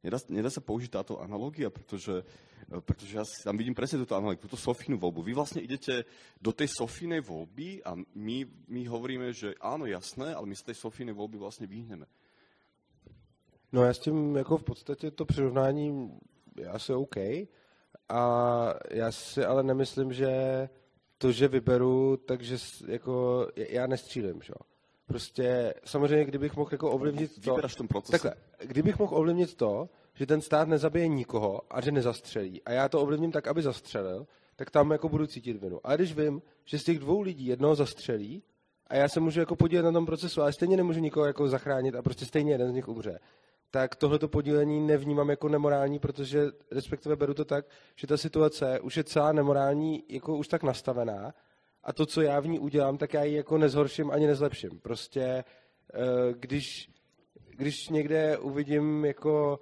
Nedá, nedá sa použiť táto analogia, pretože, e, pretože ja tam vidím presne túto analogiu, túto Sofínu voľbu. Vy vlastne idete do tej Sofínej voľby a my, my hovoríme, že áno, jasné, ale my sa tej Sofínej voľby vlastne vyhneme. No já s tím jako v podstatě to přirovnání asi OK. A já si ale nemyslím, že to, že vyberu, takže jako já nestřílím, že Prostě samozřejmě, kdybych mohl jako ovlivnit to... Vyberáš ten proces. Takhle, kdybych mohl ovlivnit to, že ten stát nezabije nikoho a že nezastřelí a já to ovlivním tak, aby zastřelil, tak tam jako budu cítit vinu. A když vím, že z těch dvou lidí jednoho zastřelí a já se můžu jako podílet na tom procesu, ale stejně nemůžu nikoho jako zachránit a prostě stejně jeden z nich umře, tak tohleto podílení nevnímám jako nemorální, protože respektive beru to tak, že ta situace už je celá nemorální, jako už tak nastavená a to, co já v ní udělám, tak já ji jako nezhorším ani nezlepším. Prostě eh, když, když někde uvidím jako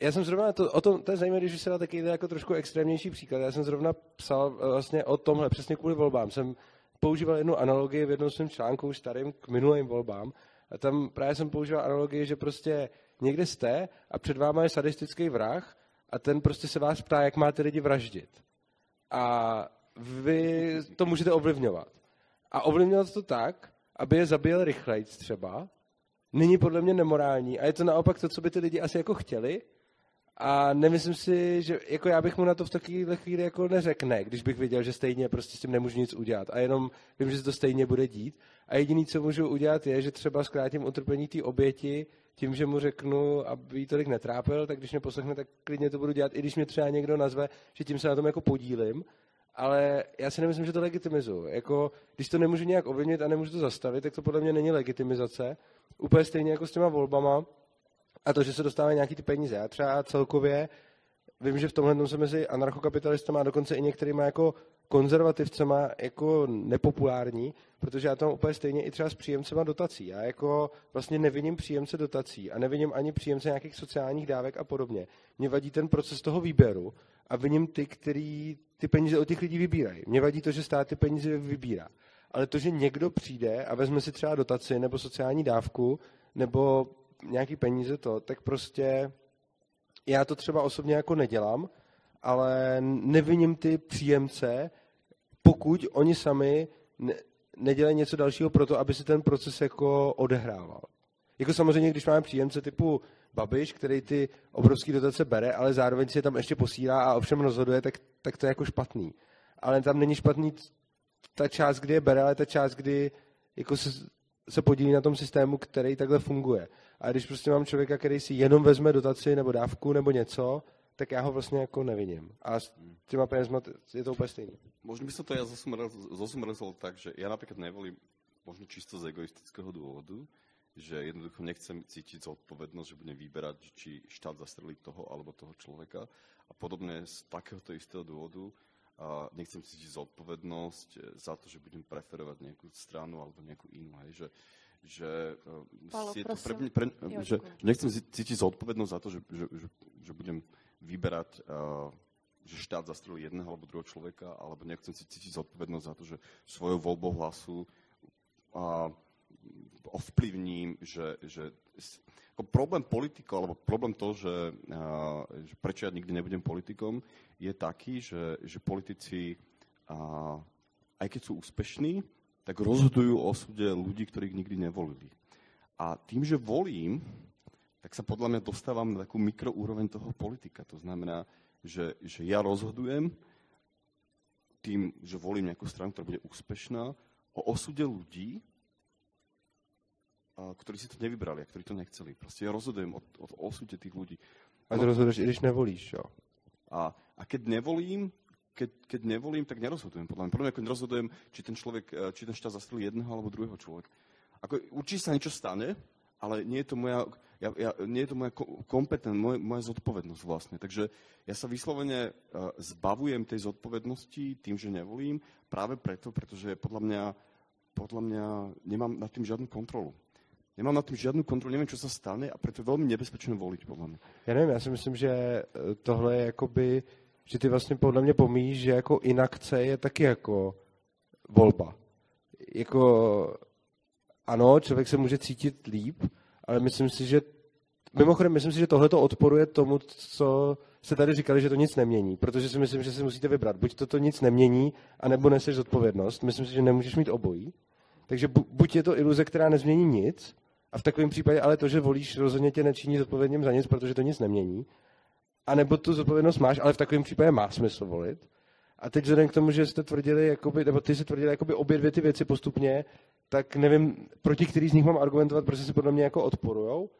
já jsem zrovna, to, o tom, to je zajímavé, když se dá taky jako trošku extrémnější příklad. Já jsem zrovna psal eh, vlastně o tomhle, přesně kvůli volbám. Jsem používal jednu analogii v jednom svém článku už starým k minulým volbám. A tam právě jsem používal analogii, že prostě někde jste a před váma je sadistický vrah a ten prostě se vás ptá, jak máte lidi vraždit. A vy to můžete ovlivňovat. A ovlivňovat to tak, aby je zabil rychleji třeba, není podle mě nemorální. A je to naopak to, co by ty lidi asi jako chtěli. A nemyslím si, že jako já bych mu na to v takové chvíli jako neřekne, když bych viděl, že stejně prostě s tím nemůžu nic udělat. A jenom vím, že se to stejně bude dít. A jediný, co můžu udělat, je, že třeba zkrátím utrpení té oběti tím, že mu řeknu, aby jí tolik netrápil, tak když mě poslechne, tak klidně to budu dělat, i když mě třeba někdo nazve, že tím se na tom jako podílím. Ale já si nemyslím, že to legitimizuju. Jako, když to nemůžu nějak ovlivnit a nemůžu to zastavit, tak to podle mě není legitimizace. Úplně stejně jako s těma volbama. A to, že se dostávají nějaký ty peníze. Já třeba celkově vím, že v tomhle se mezi anarchokapitalistama a dokonce i některýma jako konzervativcema jako nepopulární, protože já tam úplně stejně i třeba s příjemcema dotací. Já jako vlastně neviním příjemce dotací a neviním ani příjemce nějakých sociálních dávek a podobně. Mě vadí ten proces toho výběru a viním ty, který ty peníze od těch lidí vybírají. Mě vadí to, že stát ty peníze vybírá. Ale to, že někdo přijde a vezme si třeba dotaci nebo sociální dávku nebo nějaký peníze to, tak prostě já to třeba osobně jako nedělám, ale neviním ty příjemce, pokud oni sami ne, nedělají něco dalšího pro to, aby si ten proces jako odehrával. Jako samozřejmě, když máme příjemce typu Babiš, který ty obrovské dotace bere, ale zároveň si je tam ještě posílá a ovšem rozhoduje, tak, tak to je jako špatný. Ale tam není špatný ta část, kdy je bere, ale ta část, kdy jako se, se podílí na tom systému, který takhle funguje. A když prostě mám člověka, který si jenom vezme dotaci nebo dávku nebo něco, tak já ho vlastně jako nevidím. A s těma penězma je to úplně stejné. Možno by som to ja zosumrezol tak, že ja napríklad nevolím možno čisto z egoistického dôvodu, že jednoducho nechcem cítiť zodpovednosť, že budem vyberať, či štát zastrelí toho alebo toho človeka. A podobne z takéhoto istého dôvodu a nechcem cítiť zodpovednosť za to, že budem preferovať nejakú stranu alebo nejakú inú. Hej, že, že, Palo, je to pre mňa, pre, Jo, že, nechcem cítiť zodpovednosť za to, že, že, že, že budem vyberať, uh, že štát zastrelí jedného alebo druhého človeka, alebo nechcem si cítiť zodpovednosť za to, že svojou voľbou hlasu uh, ovplyvním, že, že ako problém politikov, alebo problém to, že, uh, že prečo ja nikdy nebudem politikom, je taký, že, že politici, aj keď sú úspešní, tak rozhodujú o osude ľudí, ktorých nikdy nevolili. A tým, že volím, tak sa podľa mňa dostávam na takú mikroúroveň toho politika. To znamená, že, že ja rozhodujem tým, že volím nejakú stranu, ktorá bude úspešná, o osude ľudí, ktorí si to nevybrali a ktorí to nechceli. Proste ja rozhodujem o, o osude tých ľudí. A to rozhoduješ, i když nevolíš, jo. A, a keď nevolím, keď, keď nevolím, tak nerozhodujem. Podľa mňa, podľa mňa, keď nerozhodujem, či ten človek, eh, či ten štát zastrelí jedného alebo druhého človeka. Ako, určite sa niečo stane, ale nie je to moja, ja, ja, nie je to moja kompetent, moja, moja zodpovednosť vlastne. Takže ja sa vyslovene uh, zbavujem tej zodpovednosti tým, že nevolím, práve preto, pretože podľa mňa, podľa mňa nemám nad tým žiadnu kontrolu. Nemám nad tým žiadnu kontrolu, neviem, čo sa stane a preto je veľmi nebezpečné voliť, podľa mňa. Já nevím, já si myslím, že eh, tohle je jakoby, že ty vlastně podle mě pomíš, že jako inakce je taky jako volba. Jako ano, člověk se může cítit líp, ale myslím si, že mimochodem, myslím si, že tohle to odporuje tomu, co se tady říkali, že to nic nemění, protože si myslím, že si musíte vybrat. Buď to, to nic nemění, anebo neseš zodpovědnost. Myslím si, že nemůžeš mít obojí. Takže buď je to iluze, která nezmění nic, a v takovém případě ale to, že volíš, rozhodně tě nečiní zodpovědným za nic, protože to nic nemění. A nebo tu zodpovědnost máš, ale v takovém případě má smysl volit. A teď vzhledem k tomu, že jste tvrdili, jakoby, nebo ty jsi tvrdili jakoby obě dvě ty věci postupně, tak nevím, proti který z nich mám argumentovat, protože si podle mě jako odporujou.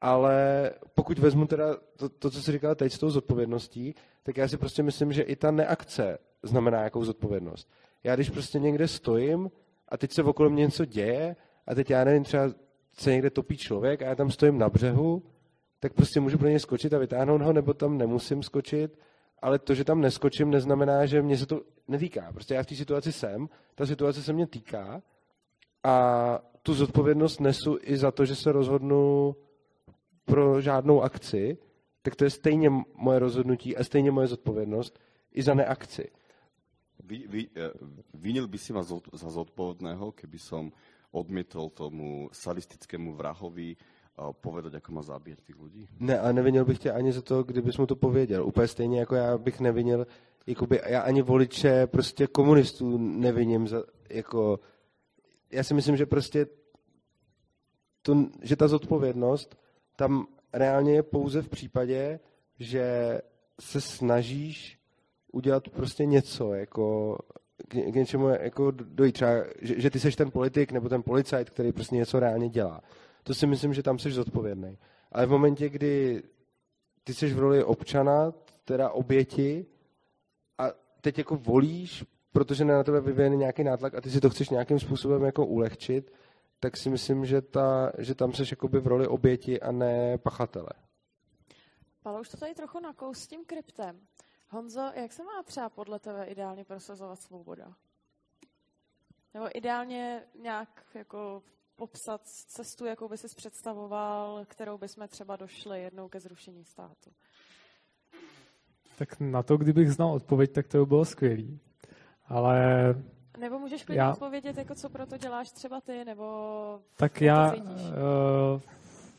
Ale pokud vezmu teda to, to, co jsi říkal teď s tou zodpovědností, tak já si prostě myslím, že i ta neakce znamená jakou zodpovědnost. Já když prostě někde stojím a teď se okolo mě něco děje a teď já nevím, třeba se někde topí člověk a já tam stojím na břehu, tak prostě můžu pro něj skočit a vytáhnout ho, nebo tam nemusím skočit, ale to, že tam neskočím, neznamená, že mě se to netýká. Prostě já v té situaci jsem, ta situace se mě týká a tu zodpovědnost nesu i za to, že se rozhodnu pro žádnou akci, tak to je stejně moje rozhodnutí a stejně moje zodpovědnost i za neakci. Vy, vy, eh, vinil by si ma za zodpovedného, keby som odmietol tomu sadistickému vrahovi povedať, ako má zabíjať těch lidí? Ne, a nevinil bych tě ani za to, kdybys mu to pověděl. Úplně stejně jako já bych nevinil, jakoby, já ani voliče prostě komunistů neviním za, jako, já si myslím, že prostě to, že ta zodpovědnost tam reálně je pouze v případě, že se snažíš udělat prostě něco, jako k, k něčemu jako dojít. Třeba, že, že ty seš ten politik nebo ten policajt, který prostě něco reálně dělá. To si myslím, že tam jsi zodpovědný. Ale v momentě, kdy ty jsi v roli občana, teda oběti, a teď jako volíš, protože na tebe vyvíjený nějaký nátlak a ty si to chceš nějakým způsobem jako ulehčit, tak si myslím, že, ta, že tam jsi jakoby v roli oběti a ne pachatele. Palo, už to tady trochu nakous s tím kryptem. Honzo, jak se má třeba podle tebe ideálně prosazovat svoboda? Nebo ideálně nějak jako popsat cestu, jakou by si představoval, kterou bychom třeba došli jednou ke zrušení státu? Tak na to, kdybych znal odpověď, tak to by bylo skvělý. Ale nebo můžeš klidně já... odpovědět, jako co pro to děláš třeba ty, nebo Tak já uh,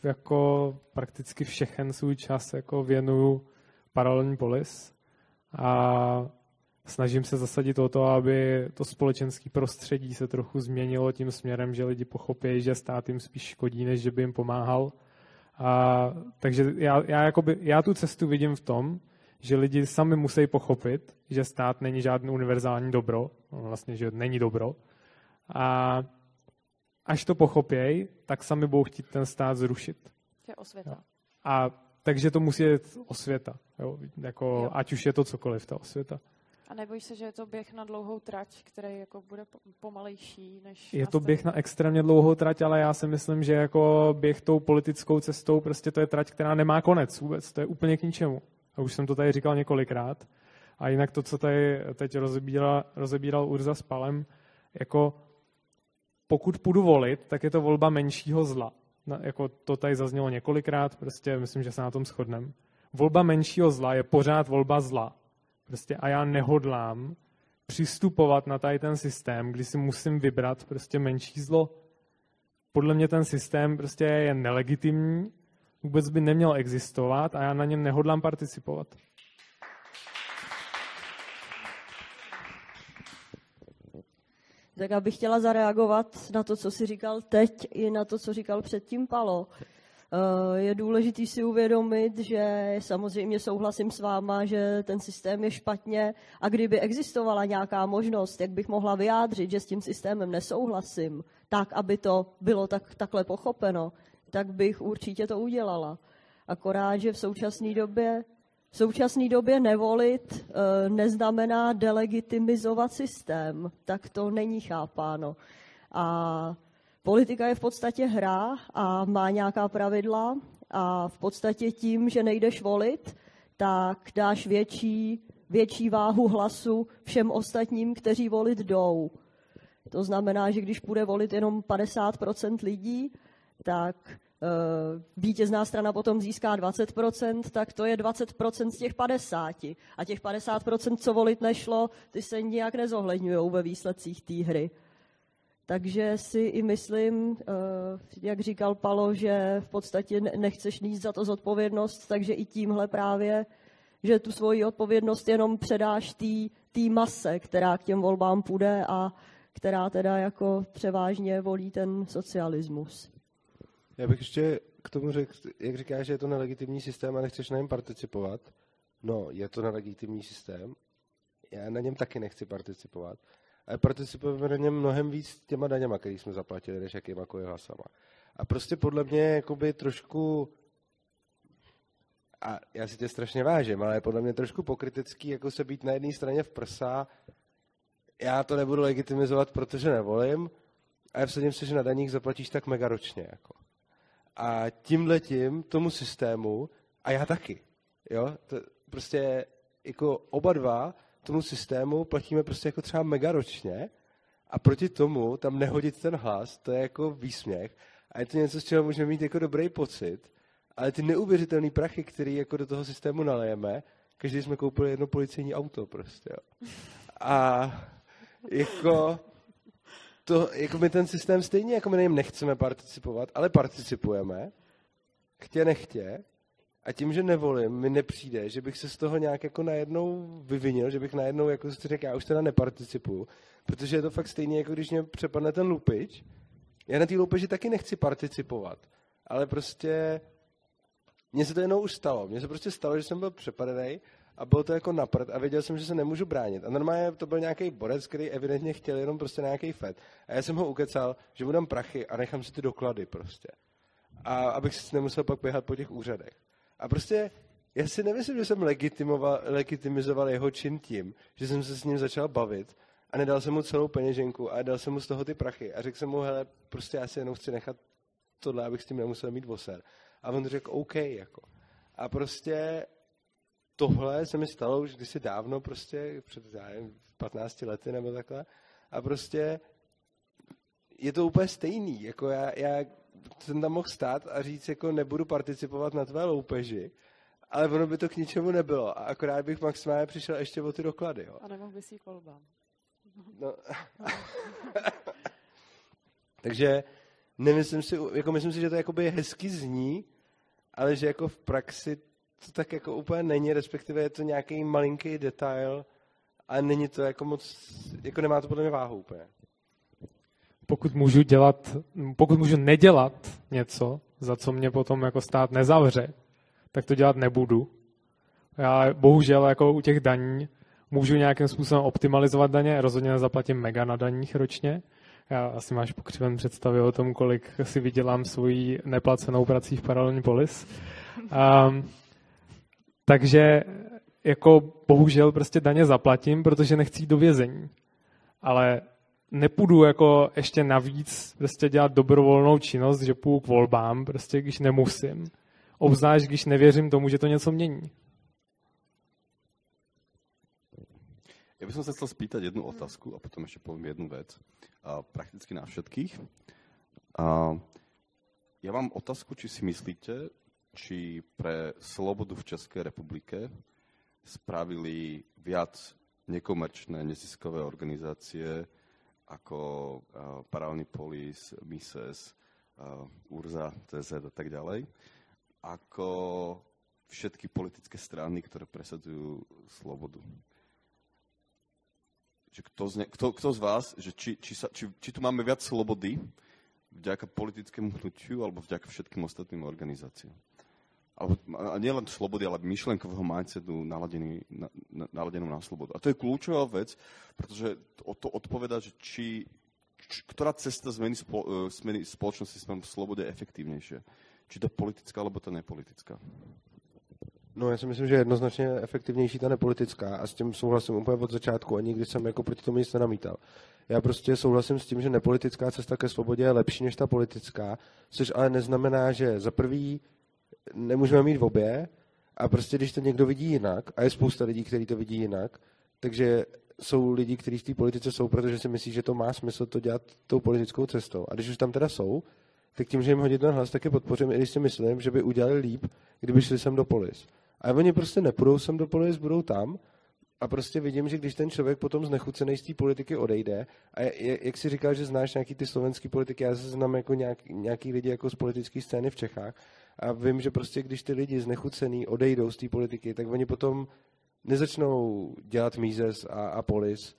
jako prakticky všechen svůj čas jako věnuju paralelní polis a snažím se zasadit o to, aby to společenské prostředí se trochu změnilo tím směrem, že lidi pochopí, že stát jim spíš škodí, než že by jim pomáhal. A, takže já, já, jakoby, já tu cestu vidím v tom, že lidi sami musí pochopit, že stát není žádný univerzální dobro, no, vlastně, že není dobro. A až to pochopějí, tak sami budou chtít ten stát zrušit. To je osvěta. A takže to musí být osvěta. Jo? Jako, jo. Ať už je to cokoliv, ta osvěta. A nebojíš se, že je to běh na dlouhou trať, který jako bude pomalejší než... Je to běh na extrémně dlouhou trať, ale já si myslím, že jako běh tou politickou cestou, prostě to je trať, která nemá konec vůbec. To je úplně k ničemu. A už jsem to tady říkal několikrát. A jinak to, co tady teď rozebíral, rozebíral Urza s Palem, jako pokud půjdu volit, tak je to volba menšího zla. Jako to tady zaznělo několikrát, prostě myslím, že se na tom shodneme. Volba menšího zla je pořád volba zla. Prostě a já nehodlám přistupovat na tady ten systém, kdy si musím vybrat prostě menší zlo. Podle mě ten systém prostě je nelegitimní, vůbec by neměl existovat a já na něm nehodlám participovat. Tak já bych chtěla zareagovat na to, co jsi říkal teď, i na to, co říkal předtím Palo. Eh, je důležité si uvědomit, že samozřejmě souhlasím s váma, že ten systém je špatně a kdyby existovala nějaká možnost, jak bych mohla vyjádřit, že s tím systémem nesouhlasím, tak, aby to bylo tak, takhle pochopeno, tak bych určitě to udělala. Akorát, že v současné době v současné době nevolit e, neznamená delegitimizovat systém. Tak to není chápáno. A politika je v podstatě hra a má nějaká pravidla a v podstatě tím, že nejdeš volit, tak dáš větší, větší váhu hlasu všem ostatním, kteří volit jdou. To znamená, že když půjde volit jenom 50% lidí, tak vítězná strana potom získá 20%, tak to je 20% z těch 50. A těch 50%, co volit nešlo, ty se nijak nezohledňují ve výsledcích té hry. Takže si i myslím, eh, jak říkal Palo, že v podstatě nechceš níst za to zodpovědnost, takže i tímhle právě, že tu svoji odpovědnost jenom předáš té mase, která k těm volbám půjde a která teda jako převážně volí ten socialismus. Já bych ještě k tomu řekl, jak říkáš, že je to nelegitimní systém a nechceš na něm participovat. No, je to nelegitimní systém. Já na něm taky nechci participovat ale participujeme na něm mnohem víc těma daněma, který jsme zaplatili, než jakýma hlasama. A prostě podle mě jakoby trošku a já si tě strašně vážím, ale je podle mě trošku pokrytecký, jako se být na jedné straně v prsa, já to nebudu legitimizovat, protože nevolím, a já vsadím se, že na daních zaplatíš tak mega ročně. Jako. A tím letím tomu systému, a já taky. Jo? To prostě jako oba dva tomu systému platíme prostě jako třeba mega ročně a proti tomu tam nehodit ten hlas, to je jako výsměch a je to něco, z čeho můžeme mít jako dobrý pocit, ale ty neuvěřitelné prachy, které jako do toho systému nalejeme, každý jsme koupili jedno policejní auto prostě. Jo. A jako to, jako my ten systém stejně, jako my na něm nechceme participovat, ale participujeme, chtě nechtě, a tím, že nevolím, mi nepřijde, že bych se z toho nějak jako najednou vyvinil, že bych najednou jako si řekl, já už teda neparticipuju, protože je to fakt stejně, jako když mě přepadne ten lupič. Já na té lupiči taky nechci participovat, ale prostě mně se to jenom už stalo. Mně se prostě stalo, že jsem byl přepadený a bylo to jako naprt a věděl jsem, že se nemůžu bránit. A normálně to byl nějaký borec, který evidentně chtěl jenom prostě nějaký fet. A já jsem ho ukecal, že mu prachy a nechám si ty doklady prostě. A abych si nemusel pak běhat po těch úřadech. A prostě já si nemyslím, že jsem legitimizoval jeho čin tím, že jsem se s ním začal bavit a nedal jsem mu celou peněženku a dal jsem mu z toho ty prachy a řekl jsem mu, hele, prostě já si jenom chci nechat tohle, abych s tím nemusel mít voser. A on řekl, OK, jako. A prostě tohle se mi stalo už kdysi dávno, prostě před já 15 lety nebo takhle. A prostě je to úplně stejný. Jako já, já jsem tam mohl stát a říct, jako nebudu participovat na tvé loupeži, ale ono by to k ničemu nebylo. A akorát bych maximálně přišel ještě o ty doklady. Jo. A nemohl bys jít volbám. No. [LAUGHS] Takže nemyslím si, jako myslím si, že to jakoby hezky zní, ale že jako v praxi to tak jako úplně není, respektive je to nějaký malinký detail a není to jako moc, jako nemá to podle mě váhu úplně pokud můžu dělat, pokud můžu nedělat něco, za co mě potom jako stát nezavře, tak to dělat nebudu. Já bohužel jako u těch daní můžu nějakým způsobem optimalizovat daně, rozhodně nezaplatím mega na daních ročně. Já asi máš pokřiven představy o tom, kolik si vydělám svojí neplacenou prací v paralelní polis. Um, takže jako bohužel prostě daně zaplatím, protože nechci jít do vězení. Ale nepůjdu jako ještě navíc prostě dělat dobrovolnou činnost, že půjdu k volbám, prostě když nemusím. Obzvlášť, když nevěřím tomu, že to něco mění. Ja by som sa chcel spýtať jednu otázku a potom ešte poviem jednu vec. A prakticky na všetkých. A ja mám otázku, či si myslíte, či pre slobodu v Českej republike spravili viac nekomerčné neziskové organizácie, ako uh, Paralelný polis, Mises, uh, Urza, TZ a tak ďalej, ako všetky politické strany, ktoré presadzujú slobodu. Že kto, z ne, kto, kto z vás, že či, či, sa, či, či tu máme viac slobody vďaka politickému hnutiu alebo vďaka všetkým ostatným organizáciám? Alebo, a nielen slobody, ale myšlenkového mindsetu naladený, na, na, na slobodu. A to je kľúčová vec, pretože to, to odpovedá, že či, či, ktorá cesta zmeny, spo, uh, zmeny spoločnosti smerom v slobode je efektívnejšia. Či to politická, alebo to nepolitická. No, já si myslím, že je jednoznačně efektivnější ta nepolitická a s tím souhlasím úplně od začátku a nikdy jsem jako proti tomu nic nenamítal. Já prostě souhlasím s tím, že nepolitická cesta ke svobodě je lepší než ta politická, což ale neznamená, že za prvý nemůžeme mít v obě a prostě když to někdo vidí jinak, a je spousta lidí, kteří to vidí jinak, takže jsou lidi, kteří v té politice jsou, protože si myslí, že to má smysl to dělat tou politickou cestou. A když už tam teda jsou, tak tím, že jim hodit ten hlas, taky podpořím, i když si myslím, že by udělali líp, kdyby šli sem do polis. A oni prostě nepůjdou sem do polis, budou tam a prostě vidím, že když ten člověk potom znechucený z té politiky odejde, a jak si říkal, že znáš nějaký ty slovenský politiky, já se znám jako nějaký, nějaký lidi jako z politické scény v Čechách a vím, že prostě když ty lidi znechucený odejdou z té politiky, tak oni potom nezačnou dělat mízes a, a polis,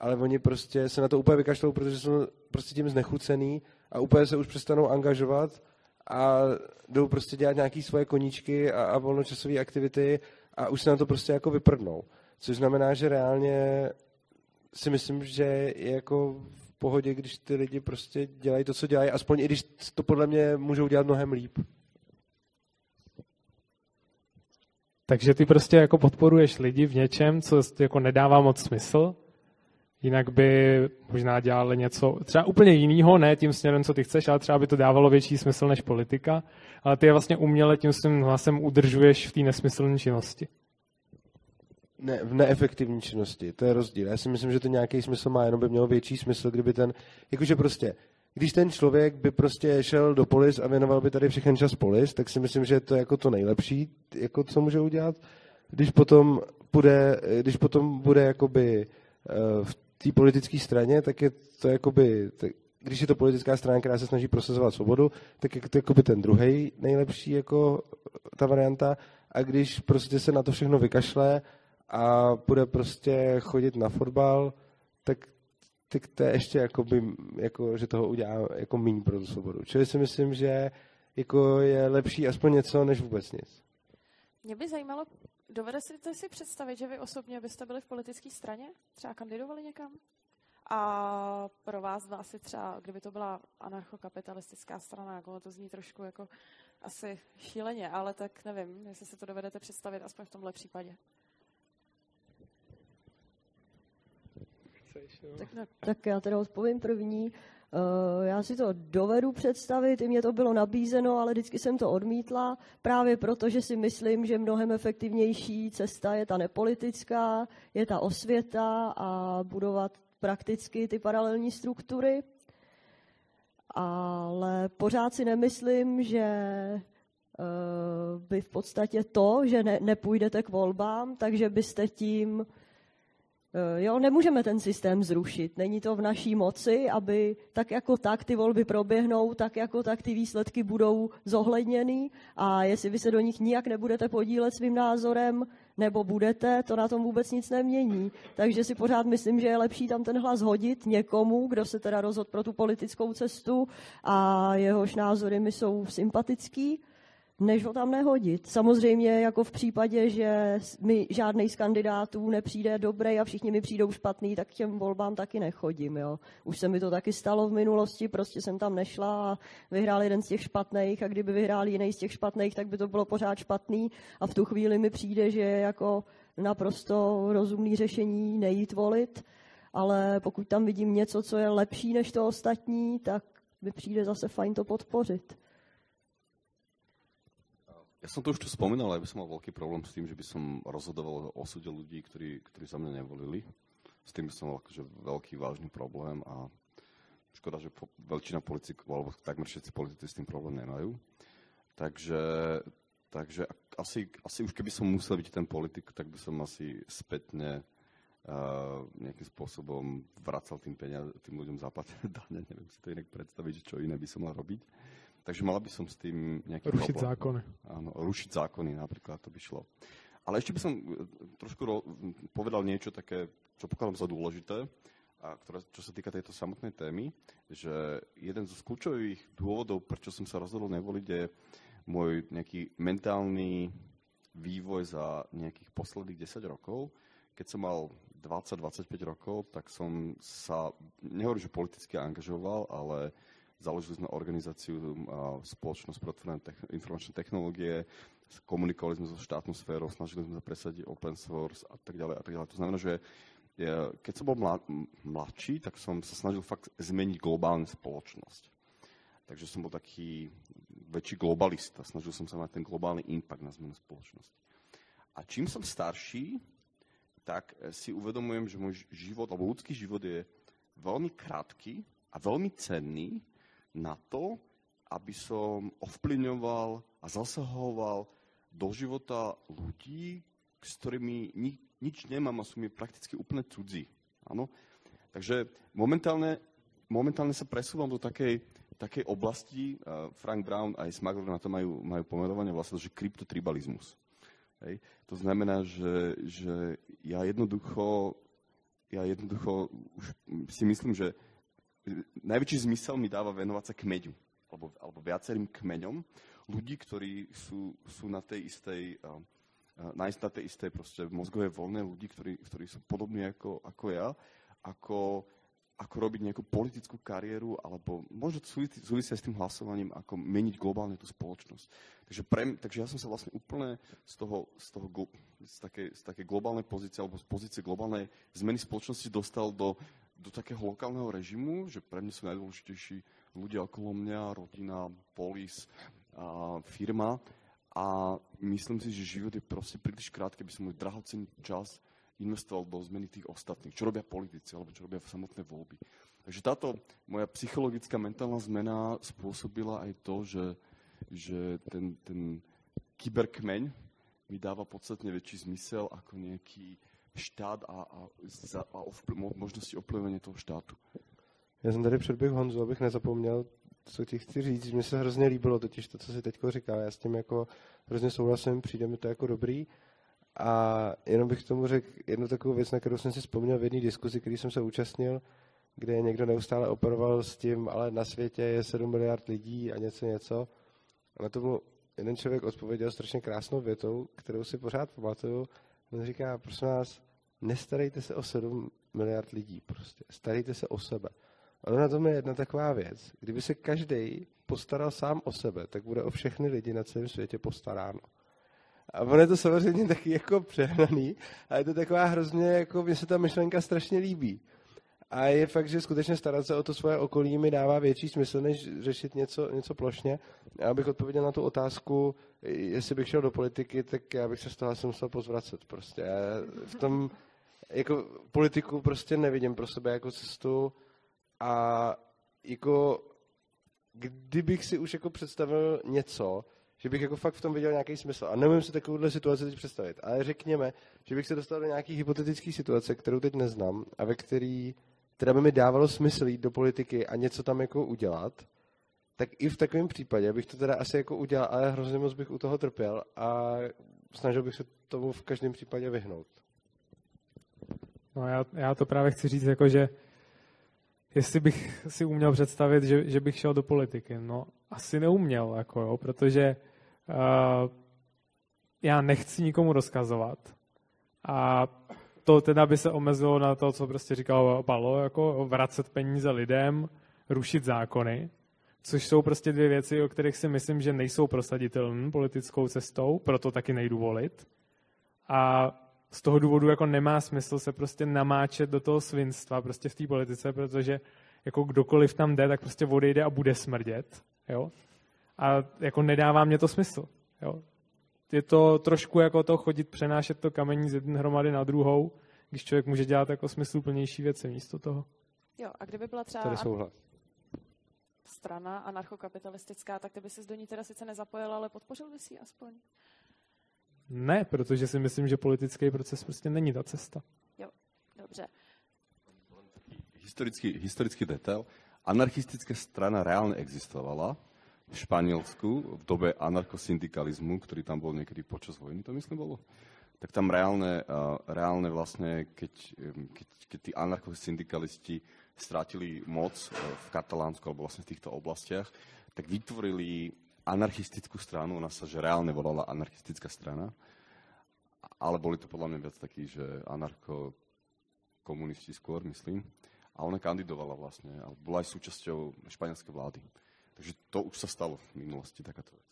ale oni prostě se na to úplně vykašlou, protože jsou prostě tím znechucený a úplně se už přestanou angažovat a jdou prostě dělat nějaké svoje koníčky a, a volnočasové aktivity a už se na to prostě jako vyprdnou. Což znamená, že reálně si myslím, že je jako v pohodě, když ty lidi prostě dělají to, co dělají, aspoň i když to podle mě můžou dělat mnohem líp. Takže ty prostě jako podporuješ lidi v něčem, co jako nedává moc smysl, jinak by možná dělali něco třeba úplně jiného, ne tím směrem, co ty chceš, ale třeba by to dávalo větší smysl než politika, ale ty je vlastně uměle tím svým hlasem udržuješ v té nesmyslné činnosti. Ne, v neefektivní činnosti, to je rozdíl. Já si myslím, že to nějaký smysl má, jenom by mělo větší smysl, kdyby ten, jakože prostě, když ten člověk by prostě šel do polis a věnoval by tady všechen čas polis, tak si myslím, že to je jako to nejlepší, jako co může udělat. Když potom bude, když potom bude jakoby eh, v té politické straně, tak je to jakoby, tak, když je to politická strana, která se snaží prosazovat svobodu, tak je to jakoby ten druhý nejlepší jako ta varianta. A když prostě se na to všechno vykašle a bude prostě chodit na fotbal, tak, tak to je ještě jako, by, jako že toho udělá jako míň pro tu svobodu. Čili si myslím, že jako je lepší aspoň něco, než vůbec nic. Mě by zajímalo, dovedete si představit, že vy osobně byste byli v politické straně? Třeba kandidovali někam? A pro vás dva asi třeba, kdyby to byla anarchokapitalistická strana, jako to zní trošku jako asi šíleně, ale tak nevím, jestli si to dovedete představit aspoň v tomhle případě. Tak, no, tak já teda odpovím první. Uh, já si to dovedu představit, i mě to bylo nabízeno, ale vždycky jsem to odmítla, právě proto, že si myslím, že mnohem efektivnější cesta je ta nepolitická, je ta osvěta a budovat prakticky ty paralelní struktury. Ale pořád si nemyslím, že uh, by v podstatě to, že ne, nepůjdete k volbám, takže byste tím jo, nemůžeme ten systém zrušit. Není to v naší moci, aby tak jako tak ty volby proběhnou, tak jako tak ty výsledky budou zohledněny a jestli vy se do nich nijak nebudete podílet svým názorem, nebo budete, to na tom vůbec nic nemění. Takže si pořád myslím, že je lepší tam ten hlas hodit někomu, kdo se teda rozhodl pro tu politickou cestu a jehož názory mi jsou sympatický, než ho tam nehodit. Samozřejmě jako v případě, že mi žádný z kandidátů nepřijde dobrý a všichni mi přijdou špatný, tak k těm volbám taky nechodím. Jo. Už se mi to taky stalo v minulosti, prostě jsem tam nešla a vyhrál jeden z těch špatných a kdyby vyhrál jiný z těch špatných, tak by to bylo pořád špatný a v tu chvíli mi přijde, že je jako naprosto rozumný řešení nejít volit, ale pokud tam vidím něco, co je lepší než to ostatní, tak mi přijde zase fajn to podpořit. Ja som to už tu spomínal, ja by som mal veľký problém s tým, že by som rozhodoval o osude ľudí, ktorí, ktorí za mňa nevolili. S tým by som mal akože veľký vážny problém a škoda, že po, väčšina politikov, alebo takmer všetci politici s tým problém nemajú. Takže, takže asi, asi už keby som musel byť ten politik, tak by som asi spätne uh, nejakým spôsobom vracal tým, peniaz, tým ľuďom zaplatené [LAUGHS] dane. Neviem si to inak predstaviť, čo iné by som mal robiť. Takže mala by som s tým nejaký Rušiť problém. zákony. Áno, rušiť zákony napríklad, to by šlo. Ale ešte by som e, trošku ro- povedal niečo také, čo pokladám za dôležité, a ktoré, čo sa týka tejto samotnej témy, že jeden z kľúčových dôvodov, prečo som sa rozhodol nevoliť, je môj nejaký mentálny vývoj za nejakých posledných 10 rokov. Keď som mal 20-25 rokov, tak som sa, nehovorím, že politicky angažoval, ale založili sme organizáciu uh, Spoločnosť pro informačné technológie, komunikovali sme so štátnou sférou, snažili sme sa presadiť open source a tak ďalej a tak ďalej. To znamená, že keď som bol mladší, tak som sa snažil fakt zmeniť globálnu spoločnosť. Takže som bol taký väčší globalista. Snažil som sa mať ten globálny impact na zmenu spoločnosti. A čím som starší, tak si uvedomujem, že môj život, alebo ľudský život je veľmi krátky a veľmi cenný na to, aby som ovplyvňoval a zasahoval do života ľudí, s ktorými ni, nič nemám a sú mi prakticky úplne cudzí. Áno? Takže momentálne, momentálne sa presúvam do takej, takej oblasti, uh, Frank Brown a aj Smuggler na to majú, majú pomenovanie vlastne, že kryptotribalizmus. Hej? To znamená, že, že ja jednoducho ja jednoducho už si myslím, že najväčší zmysel mi dáva venovať sa kmeďu, alebo, alebo viacerým kmeňom, ľudí, ktorí sú, sú na tej istej, uh, na tej istej proste mozgové voľné ľudí, ktorí, ktorí sú podobní ako, ako ja, ako, ako robiť nejakú politickú kariéru, alebo možno súvisia s tým hlasovaním, ako meniť globálne tú spoločnosť. Takže, pre, takže ja som sa vlastne úplne z, toho, z, toho, z, takej, z takej globálnej pozície, alebo z pozície globálnej zmeny spoločnosti dostal do, do takého lokálneho režimu, že pre mňa sú najdôležitejší ľudia okolo mňa, rodina, polis, a firma a myslím si, že život je proste príliš krátky, aby som môj drahocenný čas investoval do zmeny tých ostatných, čo robia politici, alebo čo robia v samotné voľby. Takže táto moja psychologická mentálna zmena spôsobila aj to, že, že ten, ten kyberkmeň mi dáva podstatne väčší zmysel ako nejaký štát a, a, a ovpl- možnosti ovplyvňovania toho štátu. Já jsem tady předběh Honzu, abych nezapomněl co ti chci říct, mně se hrozně líbilo totiž to, co si teď říkal, já s tím jako hrozně souhlasím, přijde mi to jako dobrý a jenom bych tomu řekl jednu takovou věc, na kterou jsem si vzpomněl v jedné diskuzi, který jsem se účastnil, kde někdo neustále operoval s tím, ale na světě je 7 miliard lidí a něco, něco. A na tomu jeden člověk odpověděl strašně krásnou větou, kterou si pořád pamatuju. On říká, prosím vás, nestarejte se o 7 miliard lidí prostě, starejte se o sebe. Ono na tom je jedna taková věc. Kdyby se každý postaral sám o sebe, tak bude o všechny lidi na celém světě postaráno. A ono je to samozřejmě taky jako přehnaný, ale je to taková hrozně, jako mně se ta myšlenka strašně líbí. A je fakt, že skutečně starat se o to svoje okolí mi dává větší smysl, než řešit něco, něco plošně. A abych odpověděl na tu otázku, jestli bych šel do politiky, tak já bych se z toho asi musel pozvracet. Prostě. Já v tom jako politiku prostě nevidím pro sebe jako cestu, a jako kdybych si už jako představil něco, že bych jako fakt v tom viděl nějaký smysl. A nemůžu si takovouhle situaci teď představit. Ale řekněme, že bych se dostal do nějaký hypotetické situace, kterou teď neznám a ve který teda by mi dávalo smysl jít do politiky a něco tam jako udělat, tak i v takovém případě bych to teda asi jako udělal, ale hrozně moc bych u toho trpěl a snažil bych se tomu v každém případě vyhnout. No já, já to právě chci říct, jako že jestli bych si uměl představit, že, že bych šel do politiky. No, asi neuměl, jako jo, protože uh, já nechci nikomu rozkazovat. A to teda by se omezilo na to, co prostě říkal Palo, jako vracet peníze lidem, rušit zákony, což jsou prostě dvě věci, o kterých si myslím, že nejsou prosaditelné politickou cestou, proto taky nejdu volit. A z toho důvodu jako nemá smysl se prostě namáčet do toho svinstva prostě v té politice, protože jako kdokoliv tam jde, tak prostě odejde a bude smrdět. Jo? A jako nedává mě to smysl. Jo? Je to trošku jako to chodit, přenášet to kamení z jedné hromady na druhou, když člověk může dělat jako smysluplnější věci místo toho. Jo, a kdyby byla třeba Tady souhlas. strana anarchokapitalistická, tak ty by se do ní teda sice nezapojil, ale podpořil by si ji aspoň. Ne, protože si myslím, že politický proces prostě není ta cesta. Jo, dobře. Historický, historický detail. Anarchistická strana reálne existovala v Španielsku v dobe anarchosyndikalizmu, ktorý tam bol niekedy počas vojny, to myslím bolo. Tak tam reálne, reálne vlastne, keď, keď, keď tí anarchosyndikalisti strátili moc e, v Katalánsku alebo vlastne v týchto oblastiach, tak vytvorili anarchistickú stranu, ona sa že reálne volala anarchistická strana, ale boli to podľa mňa viac takí, že anarcho komunisti skôr, myslím. a ona kandidovala vlastne a bola aj súčasťou španielskej vlády. Takže to už sa stalo v minulosti, takáto vec.